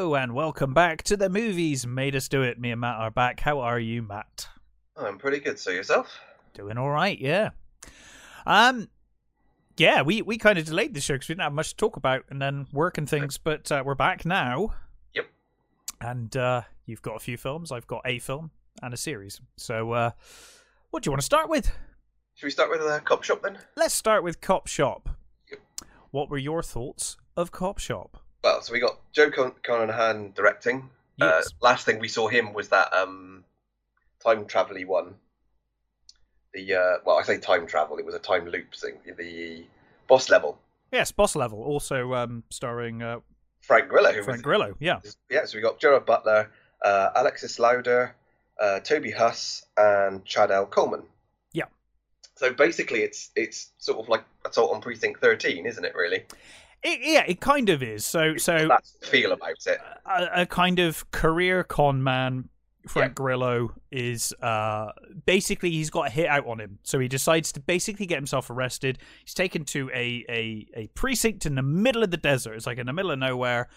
Hello and welcome back to the movies made us do it. Me and Matt are back. How are you, Matt? I'm pretty good. So yourself? Doing all right, yeah. Um, yeah, we we kind of delayed the show because we didn't have much to talk about, and then work and things. But uh, we're back now. Yep. And uh, you've got a few films. I've got a film and a series. So, uh, what do you want to start with? Should we start with a cop shop then? Let's start with Copshop. Yep. What were your thoughts of Copshop? Well, so we got Joe Con- Carnahan directing. Uh, last thing we saw him was that um, time travel one. The uh, well, I say time travel. It was a time loop thing. The boss level. Yes, Boss Level, also um, starring uh, Frank Grillo. Who Frank was, Grillo. Yeah. Yeah. So we got Gerard Butler, uh, Alexis Lauder, uh, Toby Huss, and Chad L. Coleman. Yeah. So basically, it's it's sort of like Assault on Precinct 13, isn't it? Really. It, yeah, it kind of is. So, so That's the feel about it. a, a kind of career con man. Frank Grillo is uh, basically he's got a hit out on him, so he decides to basically get himself arrested. He's taken to a a, a precinct in the middle of the desert. It's like in the middle of nowhere,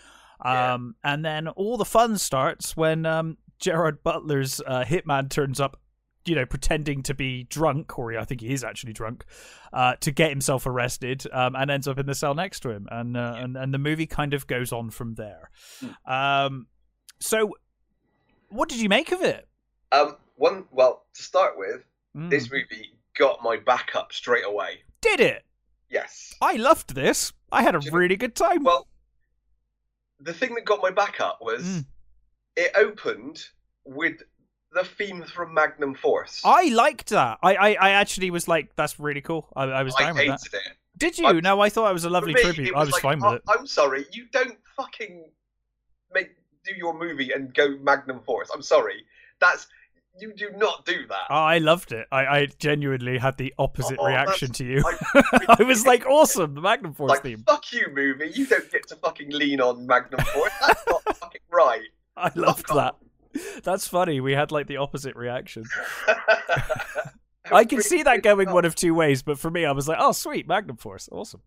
Yeah. um, and then all the fun starts when um, Gerard Butler's uh, hitman turns up. You know, pretending to be drunk, or I think he is actually drunk, uh, to get himself arrested, um, and ends up in the cell next to him, and uh, and and the movie kind of goes on from there. Um, so, what did you make of it? Um, one well to start with, Mm. this movie got my back up straight away. did it. Yes. I loved this. I had a Do you know- really good time. Well, the thing that got my back up was Mm. it opened with the theme from Magnum Force. I liked that. I, I, I actually was like, that's really cool. I, I was I down with that. it. Did you? I- no, I thought it was a lovely me, tribute. it I was like, fine "Oh, with it. Oh, I'm sorry, you don't fucking make do your movie and go Magnum Force. I'm sorry. That's you do not do that. Oh, I loved it. I, I genuinely had the opposite Oh, reaction to you. I- I was like, awesome, the Magnum Force like theme. fuck you, movie. You don't get to fucking lean on Magnum Force. That's not fucking right. I oh, loved Fuck that. off. That's funny. We had like the opposite reaction. I can see that going one of two ways, but for me, I was like, oh, sweet, Magnum Force. Awesome.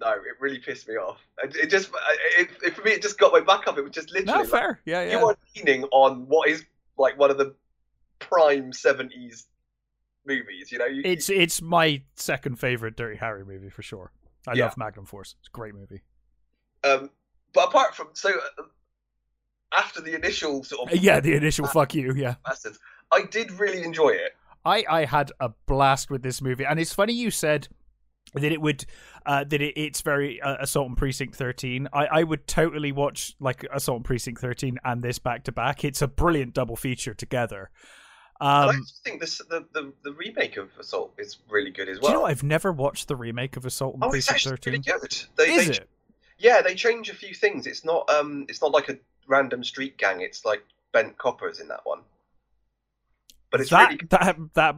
No, it really pissed me off. It, it just, it, it, for me, it just got my back up. It was just literally No, like, fair. Yeah, yeah. you are leaning on what is like one of the prime seventies movies. You know, you, It's it's my second favorite Dirty Harry movie for sure. I Yeah. love Magnum Force. It's a great movie. um, but apart from so, after the initial sort Uh, of Yeah, the initial fuck you. Yeah, bastards, I did really enjoy it. I I had a blast with this movie, and it's funny you said that it would uh, that it, it's very uh, Assault on Precinct Thirteen. I I would totally watch like Assault on Precinct Thirteen and this back to back. It's a brilliant double feature together. But I Um, think this the, the the remake of Assault is really good as do well. you know I've never watched the remake of Assault on oh, it's Precinct actually Thirteen? really good. They, Is they, it? Yeah, they change a few things. It's not um, it's not like a random street gang. It's like bent coppers in that one. But it's that really that that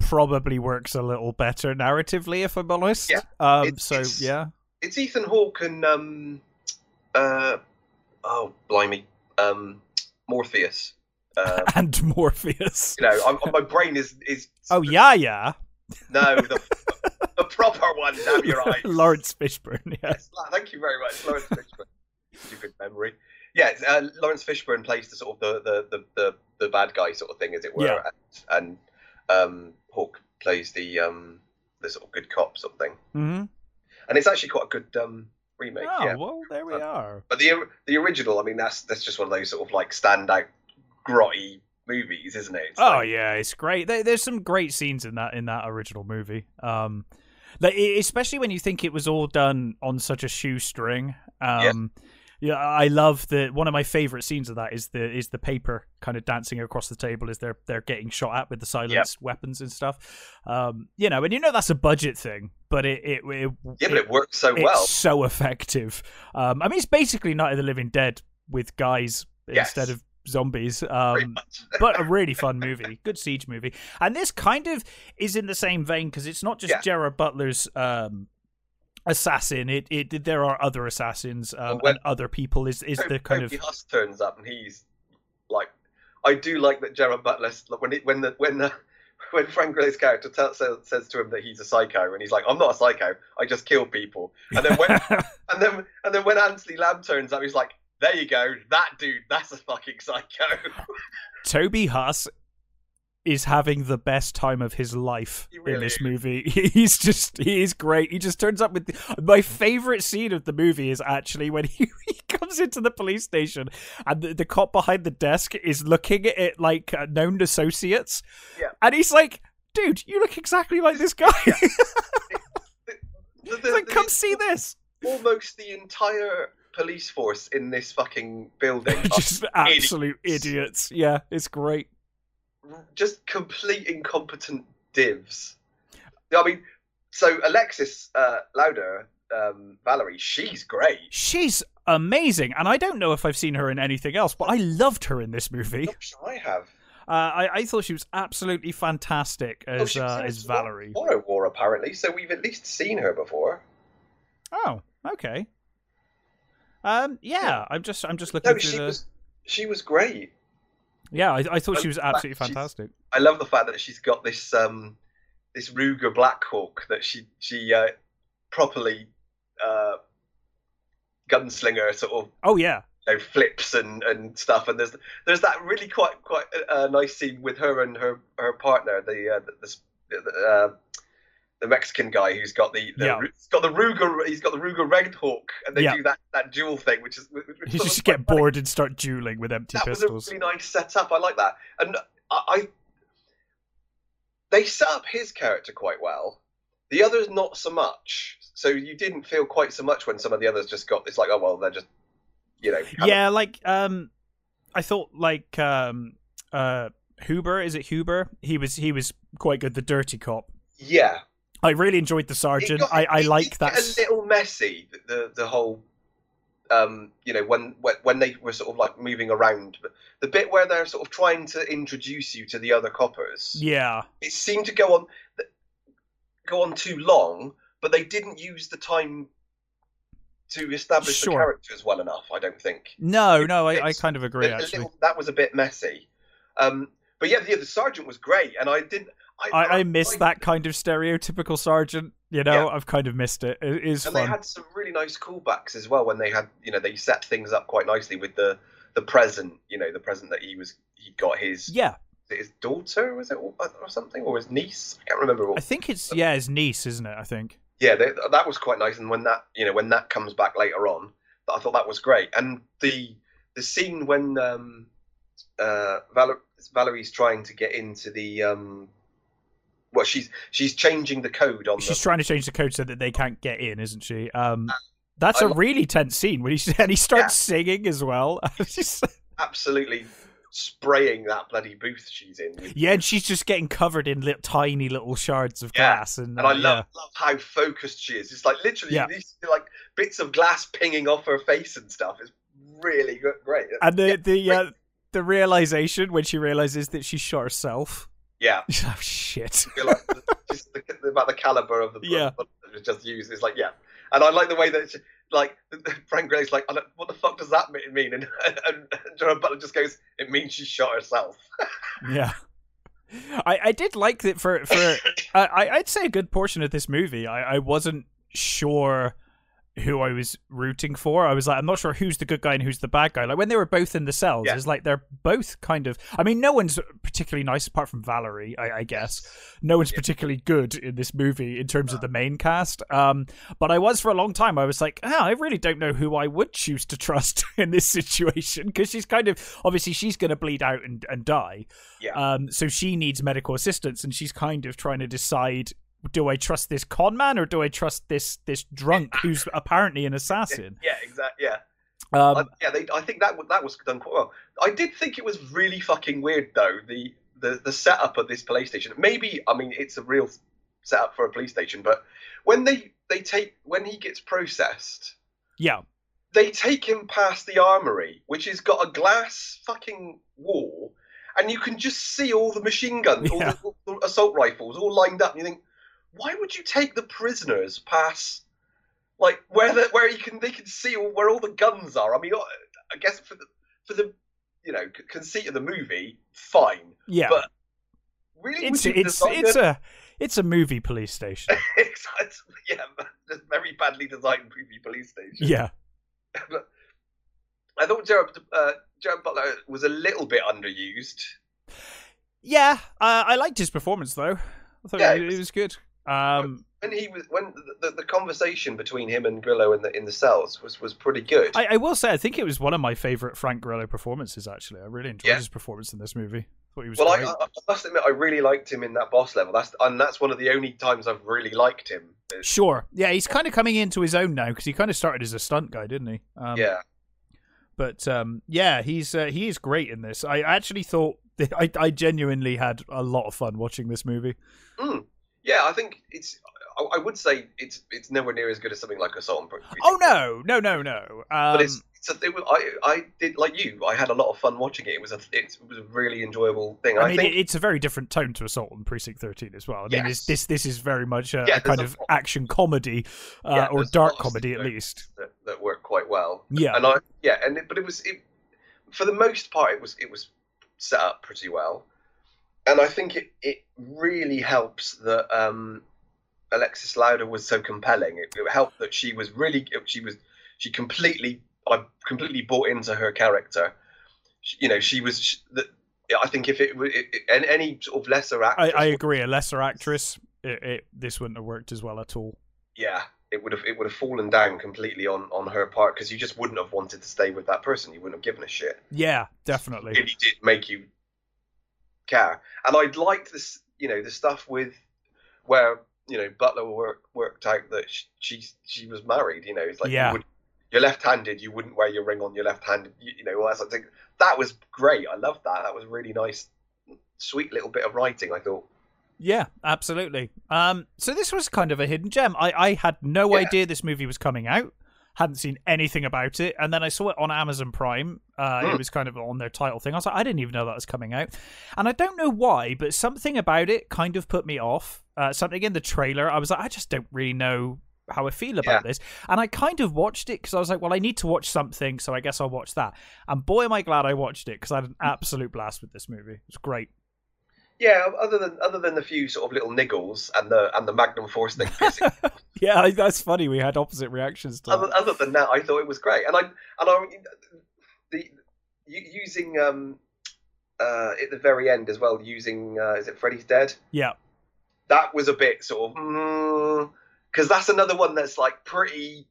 probably works a little better narratively, if I'm honest. Yeah, Um. it's- so it's- yeah. It's Ethan Hawke and um, uh, oh blimey, um, Morpheus. Um, and Morpheus. you know, I'm, my brain is is Oh yeah, yeah. no the, the proper one. Damn your eyes, Laurence Fishburne. Yeah. Yes, thank you very much, Laurence Fishburne. Stupid memory. Yeah, uh, Laurence Fishburne plays the sort of the, the, the, the, bad guy sort of thing, as it were, Yeah. and, and um, Hawke plays the um, the sort of good cop sort of thing. hmm And it's actually quite a good um, remake. Oh yeah, well, there we Uh, are. but the the original, I mean, that's that's just one of those sort of like standout grotty movies, isn't it? It's Oh like- yeah, it's great. There, there's some great scenes in that in that original movie. Um, like especially when you think it was all done on such a shoestring. Um, yeah. I love the one of my favorite scenes of that is the is the paper kind of dancing across the table as they're they're getting shot at with the silenced weapons and stuff. Um, you know, and you know that's a budget thing, but it it, it yeah, but it works so it's well. so effective. Um, I mean, it's basically Night of the Living Dead with guys Yes. instead of zombies. Um, but a really fun movie, good siege movie, and this kind of is in the same vein because it's not just Yeah. Gerard Butler's um, assassin. It, it there are other assassins um, Well, when- and other people. Is is the kind of Toby Huss turns up and he's like, I do like that Gerard Butler like, when it, when the when the when Frank Grillo's character tell, says, says to him that he's a psycho and he's like, I'm not a psycho, I just kill people. And then when and then and then when Anthony Lamb turns up, he's like, there you go. That dude, that's a fucking psycho. Toby Huss is having the best time of his life really in this is. movie. He's just he is great. He just turns up with the, my favorite scene of the movie is actually when he, he comes into the police station and the, the cop behind the desk is looking at it like uh, known associates. Yeah. And he's like, "Dude, you look exactly like this guy." The- like, "Come see this." Almost the entire police force in this fucking building are just absolute idiots. Yeah, it's great. Just complete incompetent divs. I mean, so Alexis uh, Lauder, um, Valerie, she's great. She's amazing, and I don't know if I've seen her in anything else, but I loved her in this movie. Sure I have. Uh, I, I thought she was absolutely fantastic Oh, as was uh, as Valerie. Horror War, apparently, so we've at least seen her before. Oh, okay. Um, yeah, I'm just I'm just looking No, through she the. was she was great. Yeah, I, I thought she was absolutely fantastic. I love the fact that she's got this um this Ruger Blackhawk that she she uh, properly uh, gunslinger sort of Oh yeah, you know, flips and, and stuff. And there's there's that really quite quite uh, nice scene with her and her her partner, the uh, the, the, uh, the Mexican guy who's got the, the Yeah. he's got the Ruger he's got the Ruger Red Hawk, and they Yeah. do that that duel thing, which is which you just get funny. bored and start dueling with empty That pistols. was a really nice setup. I like that, and I, I they set up his character quite well. The others not so much. So you didn't feel quite so much when some of the others just got. It's like, oh well, they're just, you know. kind of- yeah, like um, I thought like um uh Huber is it Huber? He was he was quite good. The dirty cop. yeah. I really enjoyed the sergeant. got- I I it like that. a little messy. The the, the whole. Um, you know when, when when they were sort of like moving around, but the bit where they're sort of trying to introduce you to the other coppers, Yeah, it seemed to go on go on too long, but they didn't use the time to establish Sure. the characters well enough. I don't think. no, no, I, I kind of agree actually. little- that was a bit messy. Um, but yeah, yeah, the sergeant was great, and I didn't. I, I, I miss that kind of stereotypical sergeant. You know, I've kind of missed it. It is And fun. they had some really nice callbacks as well when they had, you know, they set things up quite nicely with the the present. You know, the present that he was he got his Yeah, his daughter was it or, or something or his niece? I can't remember. What, I think it's yeah, his niece, isn't it? I think. yeah, they, that was quite nice. And when that, you know, when that comes back later on, I thought that was great. And the the scene when um, uh, Val- Valerie's trying to get into the um, well, she's she's changing the code on She's the trying to change the code so that they can't get in, isn't she? Um, that's I a really tense scene when he and he starts singing as well. Absolutely spraying that bloody booth she's in. yeah, and she's just getting covered in li- tiny little shards of Yeah, glass, and, And I uh, love, love how focused she is. It's like literally Yeah. these like bits of glass pinging off her face and stuff. It's really great. and the yeah, the uh, the realization when she realizes that she shot herself. Yeah, oh shit! Like just the, about the caliber of the Yeah. bullet that was just used. It's like yeah, and I like the way that she, like Frank Gray's like, what the fuck does that mean? And and, and Gerard Butler just goes, it means she shot herself. Yeah. I, I did like that for for I, uh, I- I'd say a good portion of this movie. I, I wasn't sure who I was rooting for. I was like, I'm not sure who's the good guy and who's the bad guy. Like when they were both in the cells, Yeah. it's like they're both kind of. I mean, no one's particularly nice apart from Valerie, I, I guess. No one's Yeah. particularly good in this movie in terms of the main cast. Um, but I was for a long time. I was like, oh, I really don't know who I would choose to trust in this situation because she's kind of obviously she's going to bleed out and, and die. Yeah. Um, so she needs medical assistance, and she's kind of trying to decide: do I trust this con man or do I trust this this drunk who's apparently an assassin? yeah, exactly. Yeah. Um, I, yeah, they, I think that that was done quite well. I did think it was really fucking weird though the the the setup of this police station. Maybe I mean it's a real setup for a police station, but when they they take when he gets processed, yeah, they take him past the armory, which has got a glass fucking wall, and you can just see all the machine guns, all, Yeah. the, all the assault rifles, all lined up. And you think, why would you take the prisoners past, like where the, where you can they can see all, where all the guns are? I mean, I guess for the for the you know conceit of the movie, fine. yeah. But Really, it's it's it's it? a it's a movie police station. It's- yeah, very badly designed movie police station. yeah, but I thought Gerard, uh, Gerard Butler was a little bit underused. Yeah, uh, I liked his performance though. I thought Yeah, it was- it was good. Um, When he was when the, the conversation between him and Grillo in the in the cells was was pretty good. I, I will say, I think it was one of my favorite Frank Grillo performances. Actually, I really enjoyed Yeah. his performance in this movie. Thought he was well, I. I, must admit, I really liked him in that boss level. That's and that's one of the only times I've really liked him. Sure, yeah, he's kind of coming into his own now because he kind of started as a stunt guy, didn't he? Um, yeah, But um, yeah, he's uh, he is great in this. I actually thought I I genuinely had a lot of fun watching this movie. Yeah. I think it's. I, I would say it's it's nowhere near as good as something like Assault and Precinct. Oh no, no, no, no. Um, But it's, it's a, it was, I I did like you. I had a lot of fun watching it. It was a it was a really enjoyable thing. I I, mean, think it's a very different tone to Assault on Precinct 13 as well. I mean, Yes. this this is very much a, Yeah, a kind there's of a- action comedy uh, Yeah, or dark comedy at least. that, that worked quite well. Yeah, and I yeah, and it, but it was it, for the most part it was it was set up pretty well, and I think it it really helps that um, Alexis Lauder was so compelling. It, it helped that she was really she was she completely I completely bought into her character. She, you know, she was she, that. I think if it, it, it and any sort of lesser I, actress, I agree. A lesser actress, it, it, this wouldn't have worked as well at all. yeah, it would have it would have fallen down completely on on her part because you just wouldn't have wanted to stay with that person. You wouldn't have given a shit. Yeah, definitely. really did make you care. And I'd liked this, you know, the stuff with where you know Butler work, worked out that she, she she was married. You know, it's like Yeah. you would, you're left-handed, you wouldn't wear your ring on your left hand. You, you know, all that sort of thing. That was great. I loved that. That was really nice, sweet little bit of writing. I thought. Yeah, absolutely. Um, so this was kind of a hidden gem. I, I had no Yeah. idea this movie was coming out. Hadn't seen anything about it, and then I saw it on Amazon Prime. Uh, It Mm. was kind of on their title thing. I was like, I didn't even know that was coming out, and I don't know why, but something about it kind of put me off. Uh, something in the trailer, I was like, I just don't really know how I feel about Yeah. this, and I kind of watched it because I was like, well, I need to watch something, so I guess I'll watch that. And boy, am I glad I watched it because I had an absolute blast with this movie. It's great. Yeah, other than other than the few sort of little niggles and the and the Magnum Force thing Yeah, that's funny. We had opposite reactions to that. other, other than that, I thought it was great, and I and I the using um uh at the very end as well, using uh, is it Freddy's Dead? Yeah. That was a bit sort of because that's another one that's like pretty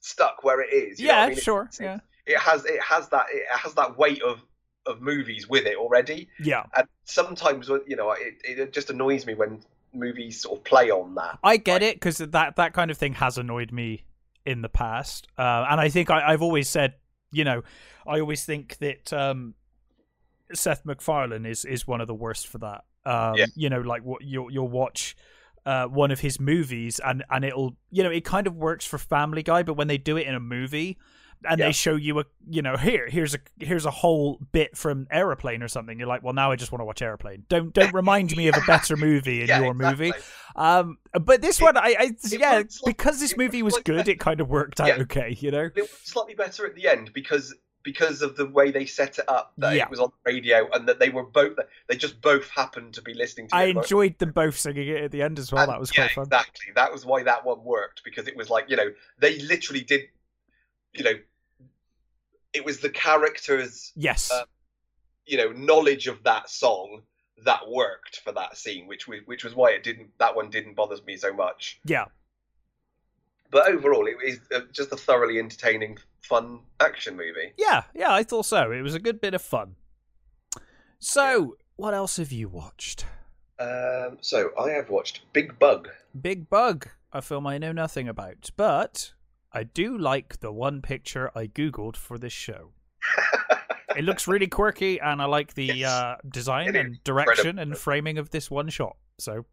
stuck where it is. Yeah, I mean? It- sure. it's- Yeah. It has it has that it has that weight of of movies with it already, Yeah. and sometimes you know it it just annoys me when movies sort of play on that. I get it because that that kind of thing has annoyed me in the past, uh, and I think I, I've always said, you know, I always think that um, Seth MacFarlane is is one of the worst for that. Um, Yeah. You know, like what you'll you'll watch. Uh, one of his movies and and it'll you know it kind of works for Family Guy, but when they do it in a movie and Yeah. they show you a you know here here's a here's a whole bit from Aeroplane or something, you're like, well now I just want to watch Aeroplane. Don't don't remind me of a better movie in Yeah, your exactly. movie. Um, but this It- one, I, I yeah, like- because this movie was like good, that. it kind of worked out Yeah. okay, you know. it was slightly better at the end because because of the way they set it up that Yeah. it was on the radio and that they were both they just both happened to be listening to I enjoyed them both singing it at the end as well. And, that was yeah, quite fun. exactly that was why that one worked because it was like you know they literally did you know it was the characters Yes, uh, you know knowledge of that song that worked for that scene which was which was why it didn't that one didn't bother me so much yeah, but overall it is uh, just a thoroughly entertaining fun action movie yeah, yeah. I thought so. It was a good bit of fun. So, what else have you watched? um, so i have watched big bug Big Bug, a film I know nothing about, but I do like the one picture I googled for this show. it looks really quirky, and I like the Yes. uh, design It and direction and framing of this one shot. So,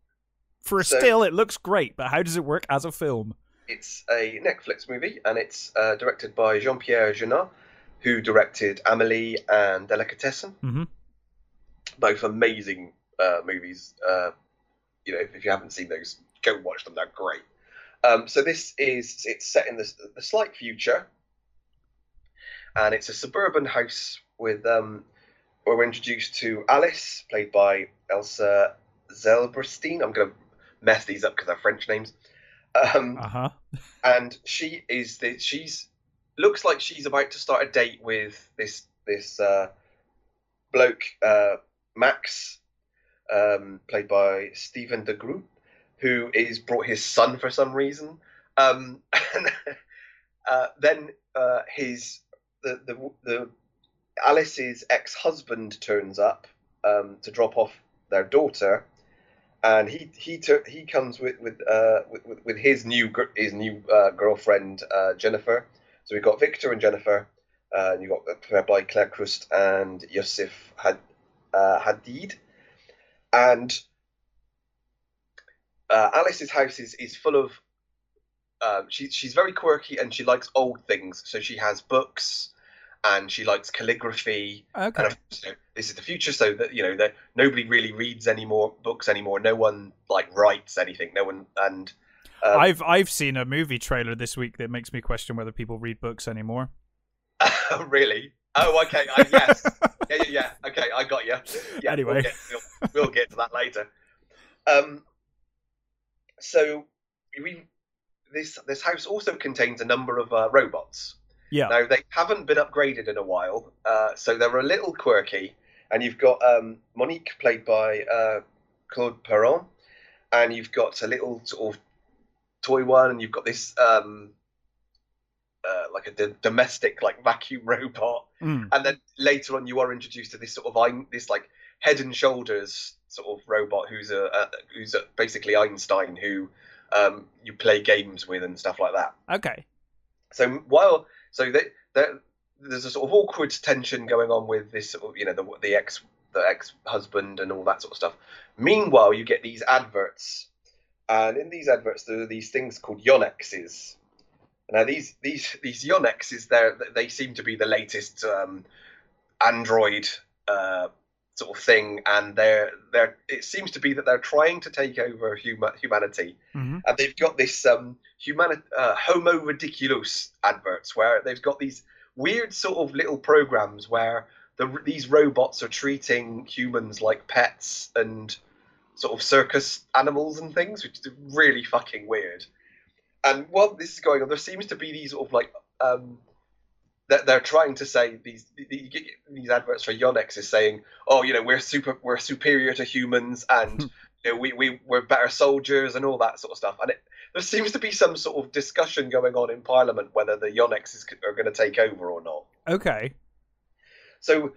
for a So- still, it looks great, but how does it work as a film? It's a Netflix movie, and it's uh, directed by Jean Pierre Jeunet, who directed Amelie and Delicatessen. Mhm. Both amazing uh, movies. Uh, you know, if you haven't seen those, go watch them. They're great. Um, so this is it's set in the, the slight future, and it's a suburban house with um, where we're introduced to Alice, played by Elsa Zylberstein. I'm going to mess these up because they're French names. Um, Uh huh. and she is the she's looks like she's about to start a date with this this uh, bloke uh, Max, um, played by Stephen de Groodt, who is brought his son for some reason. Um, and uh, then uh, his the, the the Alice's ex husband turns up um, to drop off their daughter, and he he tur- he comes with with, uh, with with his new his new uh, girlfriend uh, Jennifer. So we've got Victor and Jennifer. Uh, and you got played by Claire Chust and Yusuf Had, uh, Hadid, and uh, Alice's house is, is full of. Um, she, she's very quirky and she likes old things. So she has books and she likes calligraphy. Okay. And you know, this is the future, so that you know that nobody really reads any more books anymore. No one like writes anything. No one and. Um, I've I've seen a movie trailer this week that makes me question whether people read books anymore. really? Oh, okay. I, yes. yeah, yeah, yeah. Okay, I got you. Yeah, Anyway. we'll get, we'll, we'll get to that later. Um, so we this this house also contains a number of uh, robots. Yeah. Now they haven't been upgraded in a while, uh, so they're a little quirky. And you've got um, Monique, played by uh, Claude Perron, and you've got a little sort of toy one, and you've got this um, uh, like a d- domestic like vacuum robot, Mm. and then later on you are introduced to this sort of this like head and shoulders sort of robot who's a, a who's a, basically Einstein who um, you play games with and stuff like that. Okay. So while so they, there- there's a sort of awkward tension going on with this sort of you know the the ex the ex husband and all that sort of stuff. Meanwhile, you get these adverts, and in these adverts there are these things called Yonyxes. Now these these these Yonyxes they they seem to be the latest um, Android uh, sort of thing, and they're they're it seems to be that they're trying to take over huma- humanity. Hmm and they've got this um humani- uh, homo ridiculus adverts where they've got these weird sort of little programs where the, these robots are treating humans like pets and sort of circus animals and things which is really fucking weird. And while this is going on there seems to be these sort of like um that they're trying to say these these adverts for Yonyx is saying, oh, you know, we're super, we're superior to humans, and hmm. you know, we we we're better soldiers and all that sort of stuff. And it, there seems to be some sort of discussion going on in Parliament whether the Yonyxes are going to take over or not. Okay. So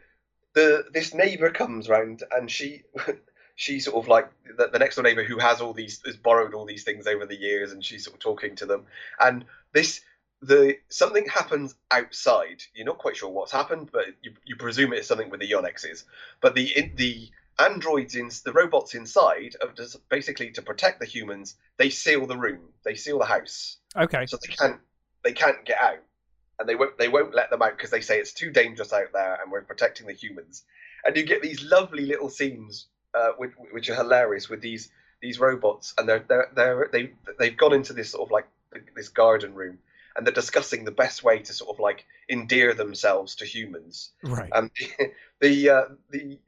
the this neighbour comes round and she she sort of like the, the next door neighbour who has all these has borrowed all these things over the years and she's sort of talking to them and this the something happens outside. You're not quite sure what's happened but you, you presume it's something with the Yonyxes but the in, the androids in the robots inside are just basically to protect the humans they seal the room. They seal the house. Okay. so they can't they can't get out. And they won't they won't let them out because they say it's too dangerous out there and we're protecting the humans. And you get these lovely little scenes uh, which, which are hilarious with these these robots. And they're they're, they're they they've gone into this sort of like this garden room and they're discussing the best way to sort of like endear themselves to humans Right. and the uh, the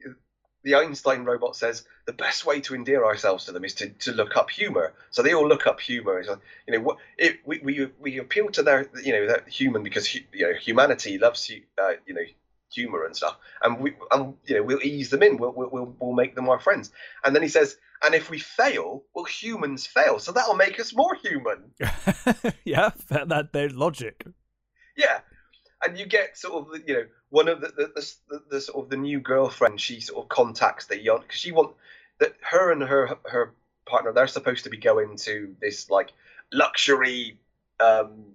the Einstein robot says the best way to endear ourselves to them is to, to look up humor. So they all look up humor. Like, you know, what it, we, we we appeal to their you know that human because you know humanity loves you, uh, you know humor and stuff, and we and you know we'll ease them in. We'll, we'll we'll make them our friends. And then he says, and if we fail, well, humans fail, so that'll make us more human. yeah. That, that their logic. Yeah, and you get sort of you know one of the the, the, the, the sort of the new girlfriend. She sort of contacts the young because she want that her and her her partner they're supposed to be going to this like luxury um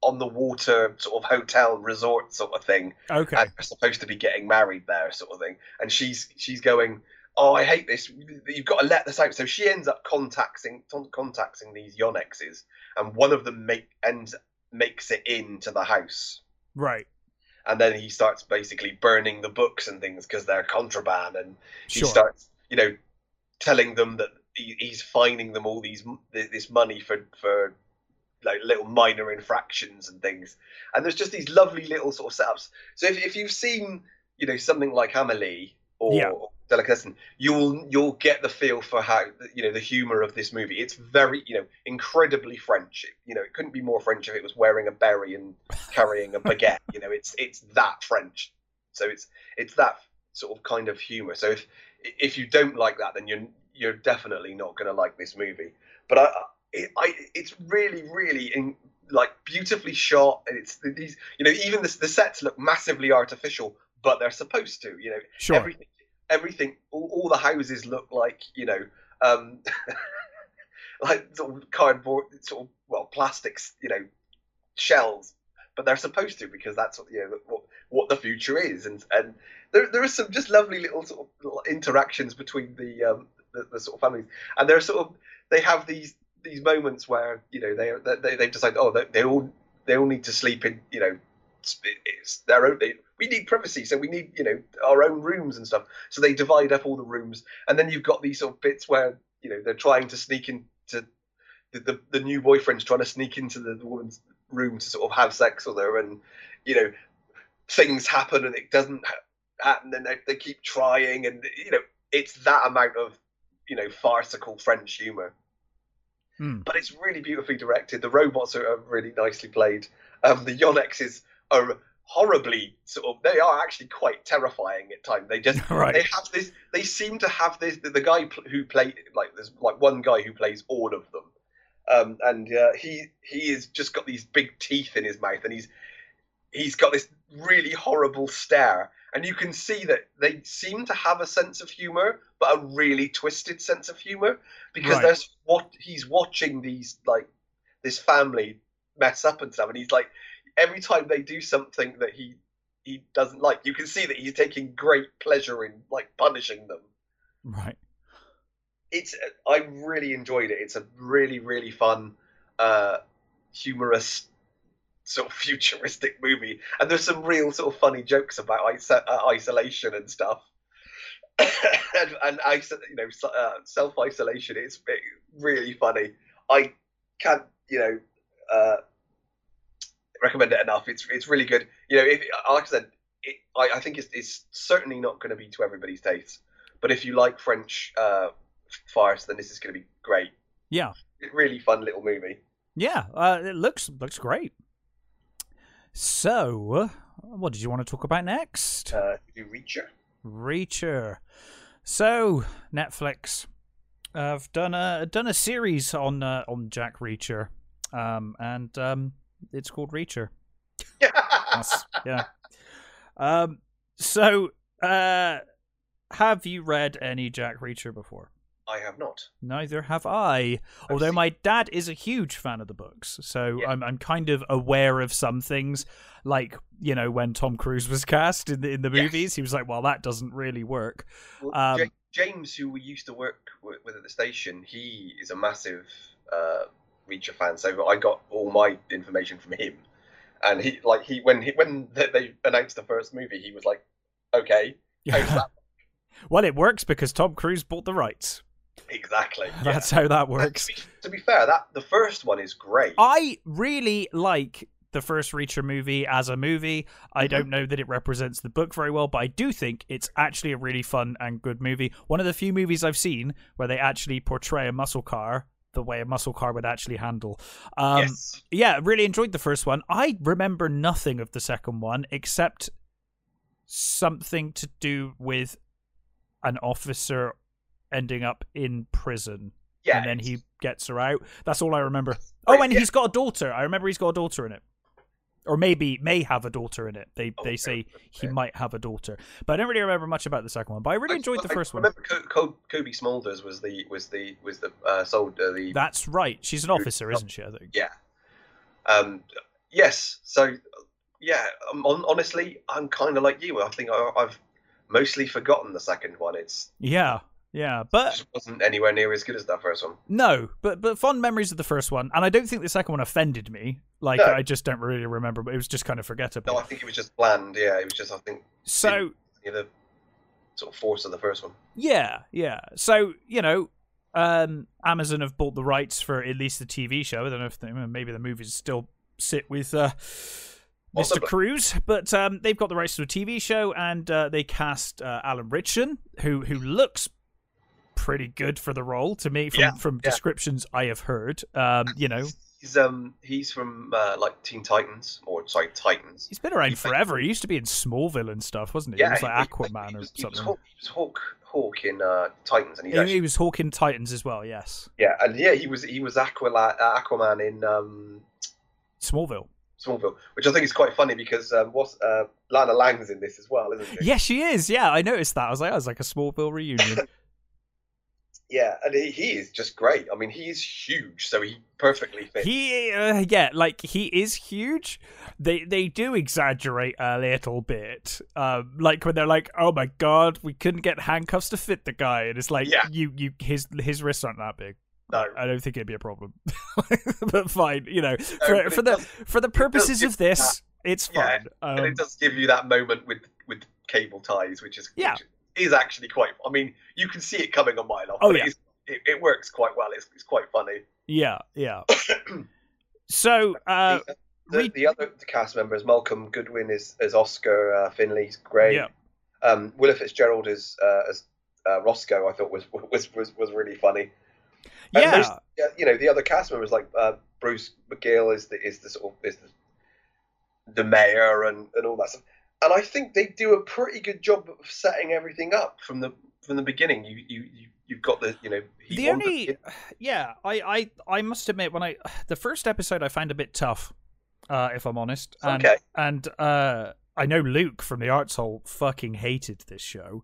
on the water sort of hotel resort sort of thing Okay. and they're supposed to be getting married there sort of thing and she's she's going oh i hate this you've got to let this out so she ends up contacting contacting these yonyxes and one of them make ends makes it into the house Right. and then he starts basically burning the books and things because they're contraband and he Sure. starts you know telling them that he, he's finding them all these this money for for like little minor infractions and things and there's just these lovely little sort of setups so if, if you've seen you know something like Amelie or Yeah. delicatessen, you'll you'll get the feel for how you know the humor of this movie. It's very you know incredibly French. You know, it couldn't be more French if it was wearing a berry and carrying a baguette. you know, it's it's that French. So it's it's that sort of kind of humor. So if if you don't like that, then you're you're definitely not going to like this movie. But I, it, I it's really really in, like beautifully shot, and it's these you know even the, the sets look massively artificial, but they're supposed to. You know, Sure. everything everything all, all the houses look like you know um like sort of cardboard sort of well plastics you know shells but they're supposed to because that's what you know what, what the future is and and there, there are some just lovely little sort of little interactions between the um the, the sort of families and they're sort of they have these these moments where you know they they they've decided oh they, they all they all need to sleep in you know it's, their own they, we need privacy so we need you know our own rooms and stuff. So they divide up all the rooms and then you've got these sort of bits where you know they're trying to sneak into the, the, the new boyfriend's trying to sneak into the, the woman's room to sort of have sex with her and you know things happen and it doesn't happen and they, they keep trying and you know it's that amount of you know farcical french humor Hmm. but it's really beautifully directed. The robots are, are really nicely played. Um the yonyxes are horribly sort of they are actually quite terrifying at times. They just Right. they have this they seem to have this the, the guy who played like there's like one guy who plays all of them. Um, and uh, he he has just got these big teeth in his mouth and he's he's got this really horrible stare and you can see that they seem to have a sense of humor but a really twisted sense of humor because Right. there's what he's watching these like this family mess up and stuff and he's like every time they do something that he he doesn't like you can see that he's taking great pleasure in like punishing them Right. it's I really enjoyed it. It's a really really fun, uh, humorous, sort of futuristic movie, and there's some real sort of funny jokes about uh, isolation and stuff. and, and iso- you know, uh, self isolation. is really funny. I can't, you know, uh, recommend it enough. It's it's really good. You know, if, like I said, it, I, I think it's, it's certainly not going to be to everybody's taste. But if you like French uh, farce, then this is going to be great. Yeah. Really fun little movie. Yeah. Uh, it looks looks great. So, what did you want to talk about next? Uh, Reacher. Reacher. So Netflix I've done a done a series on uh, on Jack Reacher, um, and um, it's called Reacher. Yeah. Um. So, uh, have you read any Jack Reacher before? I have not. Neither have I. I've Although seen- my dad is a huge fan of the books, so Yeah. I'm I'm kind of aware of some things. Like you know when Tom Cruise was cast in the in the Yes. movies, he was like, "Well, that doesn't really work." Well, Um, Ja- James, who we used to work with, at the station, he is a massive uh, Reacher fan. So I got all my information from him, and he like he when he when they, they announced the first movie, he was like, "Okay, how's that?" well, it works because Tom Cruise bought the rights. Exactly." Yeah. That's how that works. To be, to be fair, that the first one is great. I really like the first Reacher movie as a movie. I Mhm. don't know that it represents the book very well, but I do think it's actually a really fun and good movie. One of the few movies I've seen where they actually portray a muscle car the way a muscle car would actually handle. Um, yes. yeah, really enjoyed the first one. I remember nothing of the second one except something to do with an officer ending up in prison Yeah. and then he gets her out. That's all I remember. Oh, and yeah. he's got a daughter. I remember he's got a daughter in it. Or maybe may have a daughter in it. They Oh, they okay, say he okay. might have a daughter, but I don't really remember much about the second one. But I really I- enjoyed the I first one. remember Co- Co- Cobie Smulders was the was the was the uh, sold uh, the That's right. She's an officer, isn't she? I think. yeah. Um, yes. So yeah. Um, on, honestly, I'm kind of like you. I think I, I've mostly forgotten the second one. It's Yeah, yeah, it but just wasn't anywhere near as good as that first one. no, but but fond memories of the first one, and I don't think the second one offended me. Like No. I just don't really remember, but it was just kind of forgettable. No, I think it was just bland. Yeah, it was just I think so you know, the sort of force of the first one. Yeah, yeah. So you know, um, Amazon have bought the rights for at least the TV show. I don't know if they, maybe the movies still sit with uh, Mr. Cruise, but um, they've got the rights to a TV show, and uh, they cast uh, Alan Ritchson, who who looks pretty good for the role to me from Yeah, from yeah. descriptions I have heard. Um, you know, He's um he's from uh, like Teen Titans or sorry Titans. he's been around He- forever. He used to be in Smallville and stuff, wasn't he? Yeah, he was like he- Aquaman he or was, he was something. Hawk, he was Hawk, Hawk in uh, Titans, and He, actually he was Hawk in Titans as well. Yes, yeah, and yeah, he was he was Aquala, uh, Aquaman in um, Smallville. Smallville, which I think is quite funny because um, what's uh, Lana Lang's in this as well, isn't she? Yes, she is. Yeah, I noticed that. I was like, I was like a Smallville reunion. Yeah, and he, he is just great. I mean, he is huge, so he perfectly fits. he, uh, yeah, like he is huge. They they do exaggerate a little bit, um, like when they're like, "Oh my god, we couldn't get handcuffs to fit the guy," and it's like, Yeah. you you his his wrists aren't that big. No. I don't think it'd be a problem, but fine, you know, No, for, for the does- for the purposes of this, it's Yeah, fine. and Um, it does give you that moment with with cable ties, which is Yeah. which is actually quite. I mean, you can see it coming a mile off. Oh, but yeah. it, is, it, it works quite well. It's, it's quite funny. yeah, yeah. So, uh, the, the, we- the other cast members, Malcolm Goodwin is as Oscar uh, Finlay's great. yeah, Um, Willa Fitzgerald is uh, as uh, Roscoe, I thought was was was, was really funny. And Yeah, you know the other cast members like uh, Bruce McGill is the is the sort of is the, the mayor and, and all that stuff. And I think they do a pretty good job of setting everything up from the from the beginning. You you, you you've got the you know he the only it- yeah I, I i must admit when i the first episode i find a bit tough uh if i'm honest. And Okay. and uh i know luke from the arts hole fucking hated this show.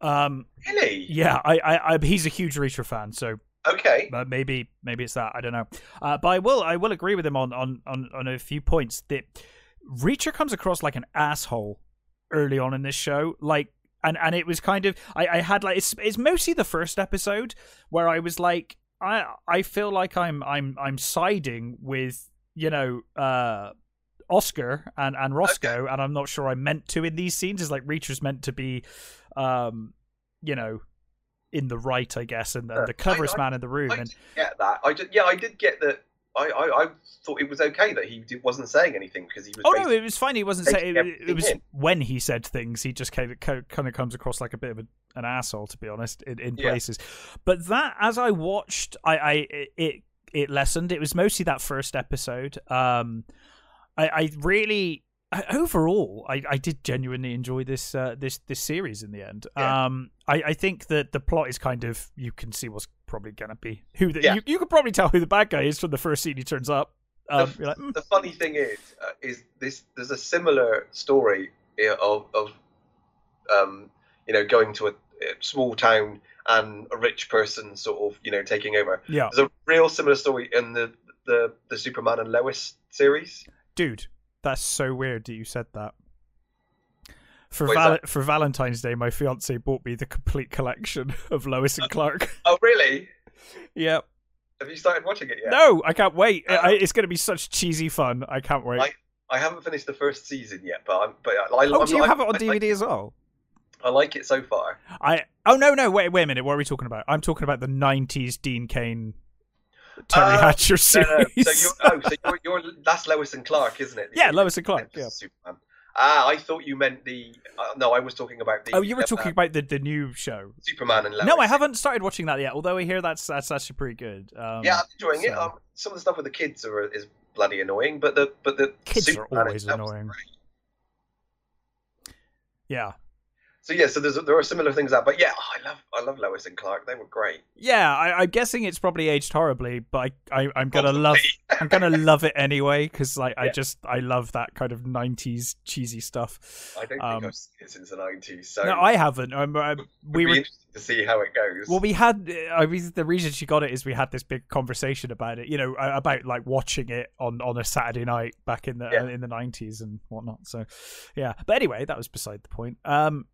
Um really? yeah i i, I he's a huge reacher fan so okay. uh, maybe maybe it's that i don't know. Uh but i will i will agree with him on on on, on a few points that reacher comes across like an asshole early on in this show like and and it was kind of I, I had like it's it's mostly the first episode where I was like I I feel like I'm I'm I'm siding with you know uh Oscar and and Roscoe and I'm not sure I'm meant to in these scenes is like Reacher's meant to be um you know in the right I guess and, and the cleverest I- man in the room I and did get that. I did, yeah, I did get that. I, I, I thought it was okay that he wasn't saying anything because he was. Oh no, it was fine. He wasn't saying it, it was in. when he said things. He just kind of kind of comes across like a bit of a, an asshole, to be honest, in, in Yeah. places. But that, as I watched, I, I it it lessened. It was mostly that first episode. Um, I, I really overall, I, I did genuinely enjoy this uh, this this series in the end. Yeah. Um, I, I think that the plot is kind of you can see what's probably gonna be who the, Yeah. you you could probably tell who the bad guy is from the first scene he turns up. Um, The- like, "Hmm, the funny thing is, uh, is this there's a similar story of of um, you know going to a, a small town and a rich person sort of you know taking over. yeah, There's a real similar story in the the the Superman and Lois series. dude, that's so weird that you said that. For val- for Valentine's Day, my fiance bought me the complete collection of Lois and oh. Clark. Oh really? yep. Have you started watching it yet? No, I can't wait. Oh. I, it's going to be such cheesy fun. I can't wait. I- I haven't finished the first season yet, but I'm but I, I, oh, I'm, do you I- have it on like- DVD as well? I like it so far. I oh no no wait wait a minute. What are we talking about? I'm talking about the '90s Dean Cain, Terry Oh, Hatcher series. no, so you're, oh, so you're, you're that's Lois and Clark, isn't it? yeah, Lois and Clark. Yeah. Superman. Ah, I thought you meant the. Uh, no, I was talking about the. Oh, you were uh, talking about the the new show. Superman and Lois. No, I haven't started watching that yet. Although I hear that's that's actually pretty good. Um, Yeah, I'm enjoying it. Um, some of the stuff with the kids are is bloody annoying, but the but the Kids are Superman always annoying. yeah. So yeah, so there's there are similar things out, but yeah, oh, I love I love Lois and Clark. They were great. Yeah, I, I'm guessing it's probably aged horribly, but I, I I'm gonna Possibly. love I'm gonna love it anyway because like I just I love that kind of '90s cheesy stuff. I don't Um, think I've seen it since the '90s, so no, I haven't. I'm, I'm, it'd we were to see how it goes. well, we had. I mean, the reason she got it is we had this big conversation about it. You know, about like watching it on on a Saturday night back in the Yeah. in the '90s and whatnot. So, yeah. But anyway, that was beside the point. Um,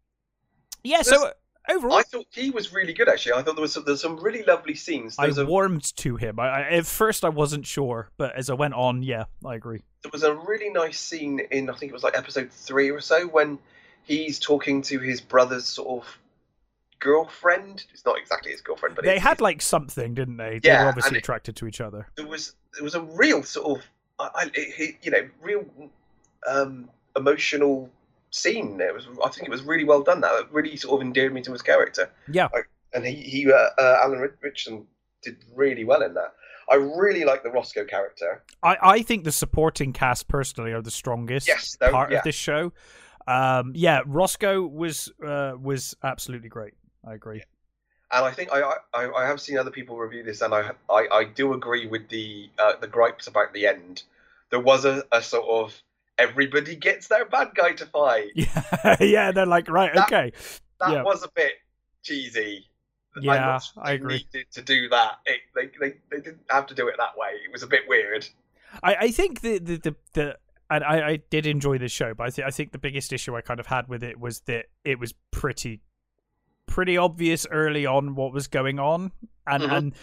yeah. So overall, I thought he was really good. Actually, I thought there was some, there's some really lovely scenes. I There's a, warmed to him. I, I, at first, I wasn't sure, but as I went on, yeah, I agree. there was a really nice scene in I think it was like episode three or so when he's talking to his brother's sort of girlfriend. It's not exactly his girlfriend, but they had like something, didn't they? They Yeah, were obviously it- attracted to each other. there was there was a real sort of I, I, you know real um, emotional scene. It was, I think, it was really well done. That it really sort of endeared me to his character. Yeah, I, and he, he uh, uh, Alan Ritchson did really well in that. I really like the Roscoe character. I, I think the supporting cast personally are the strongest Yes, part yeah. of this show. Um, yeah, Roscoe was uh, was absolutely great. I agree. and I think I, I I have seen other people review this, and I I, I do agree with the uh, the gripes about the end. There was a, a sort of everybody gets their bad guy to fight. Yeah, yeah, they're like right, That- okay, That Yeah. was a bit cheesy. Yeah, I they agree. Needed to do that, it, they, they they didn't have to do it that way. It was a bit weird. I, I think the the the, the and I, I did enjoy this show, but I, th- I think the biggest issue I kind of had with it was that it was pretty pretty obvious early on what was going on, and Mhm. and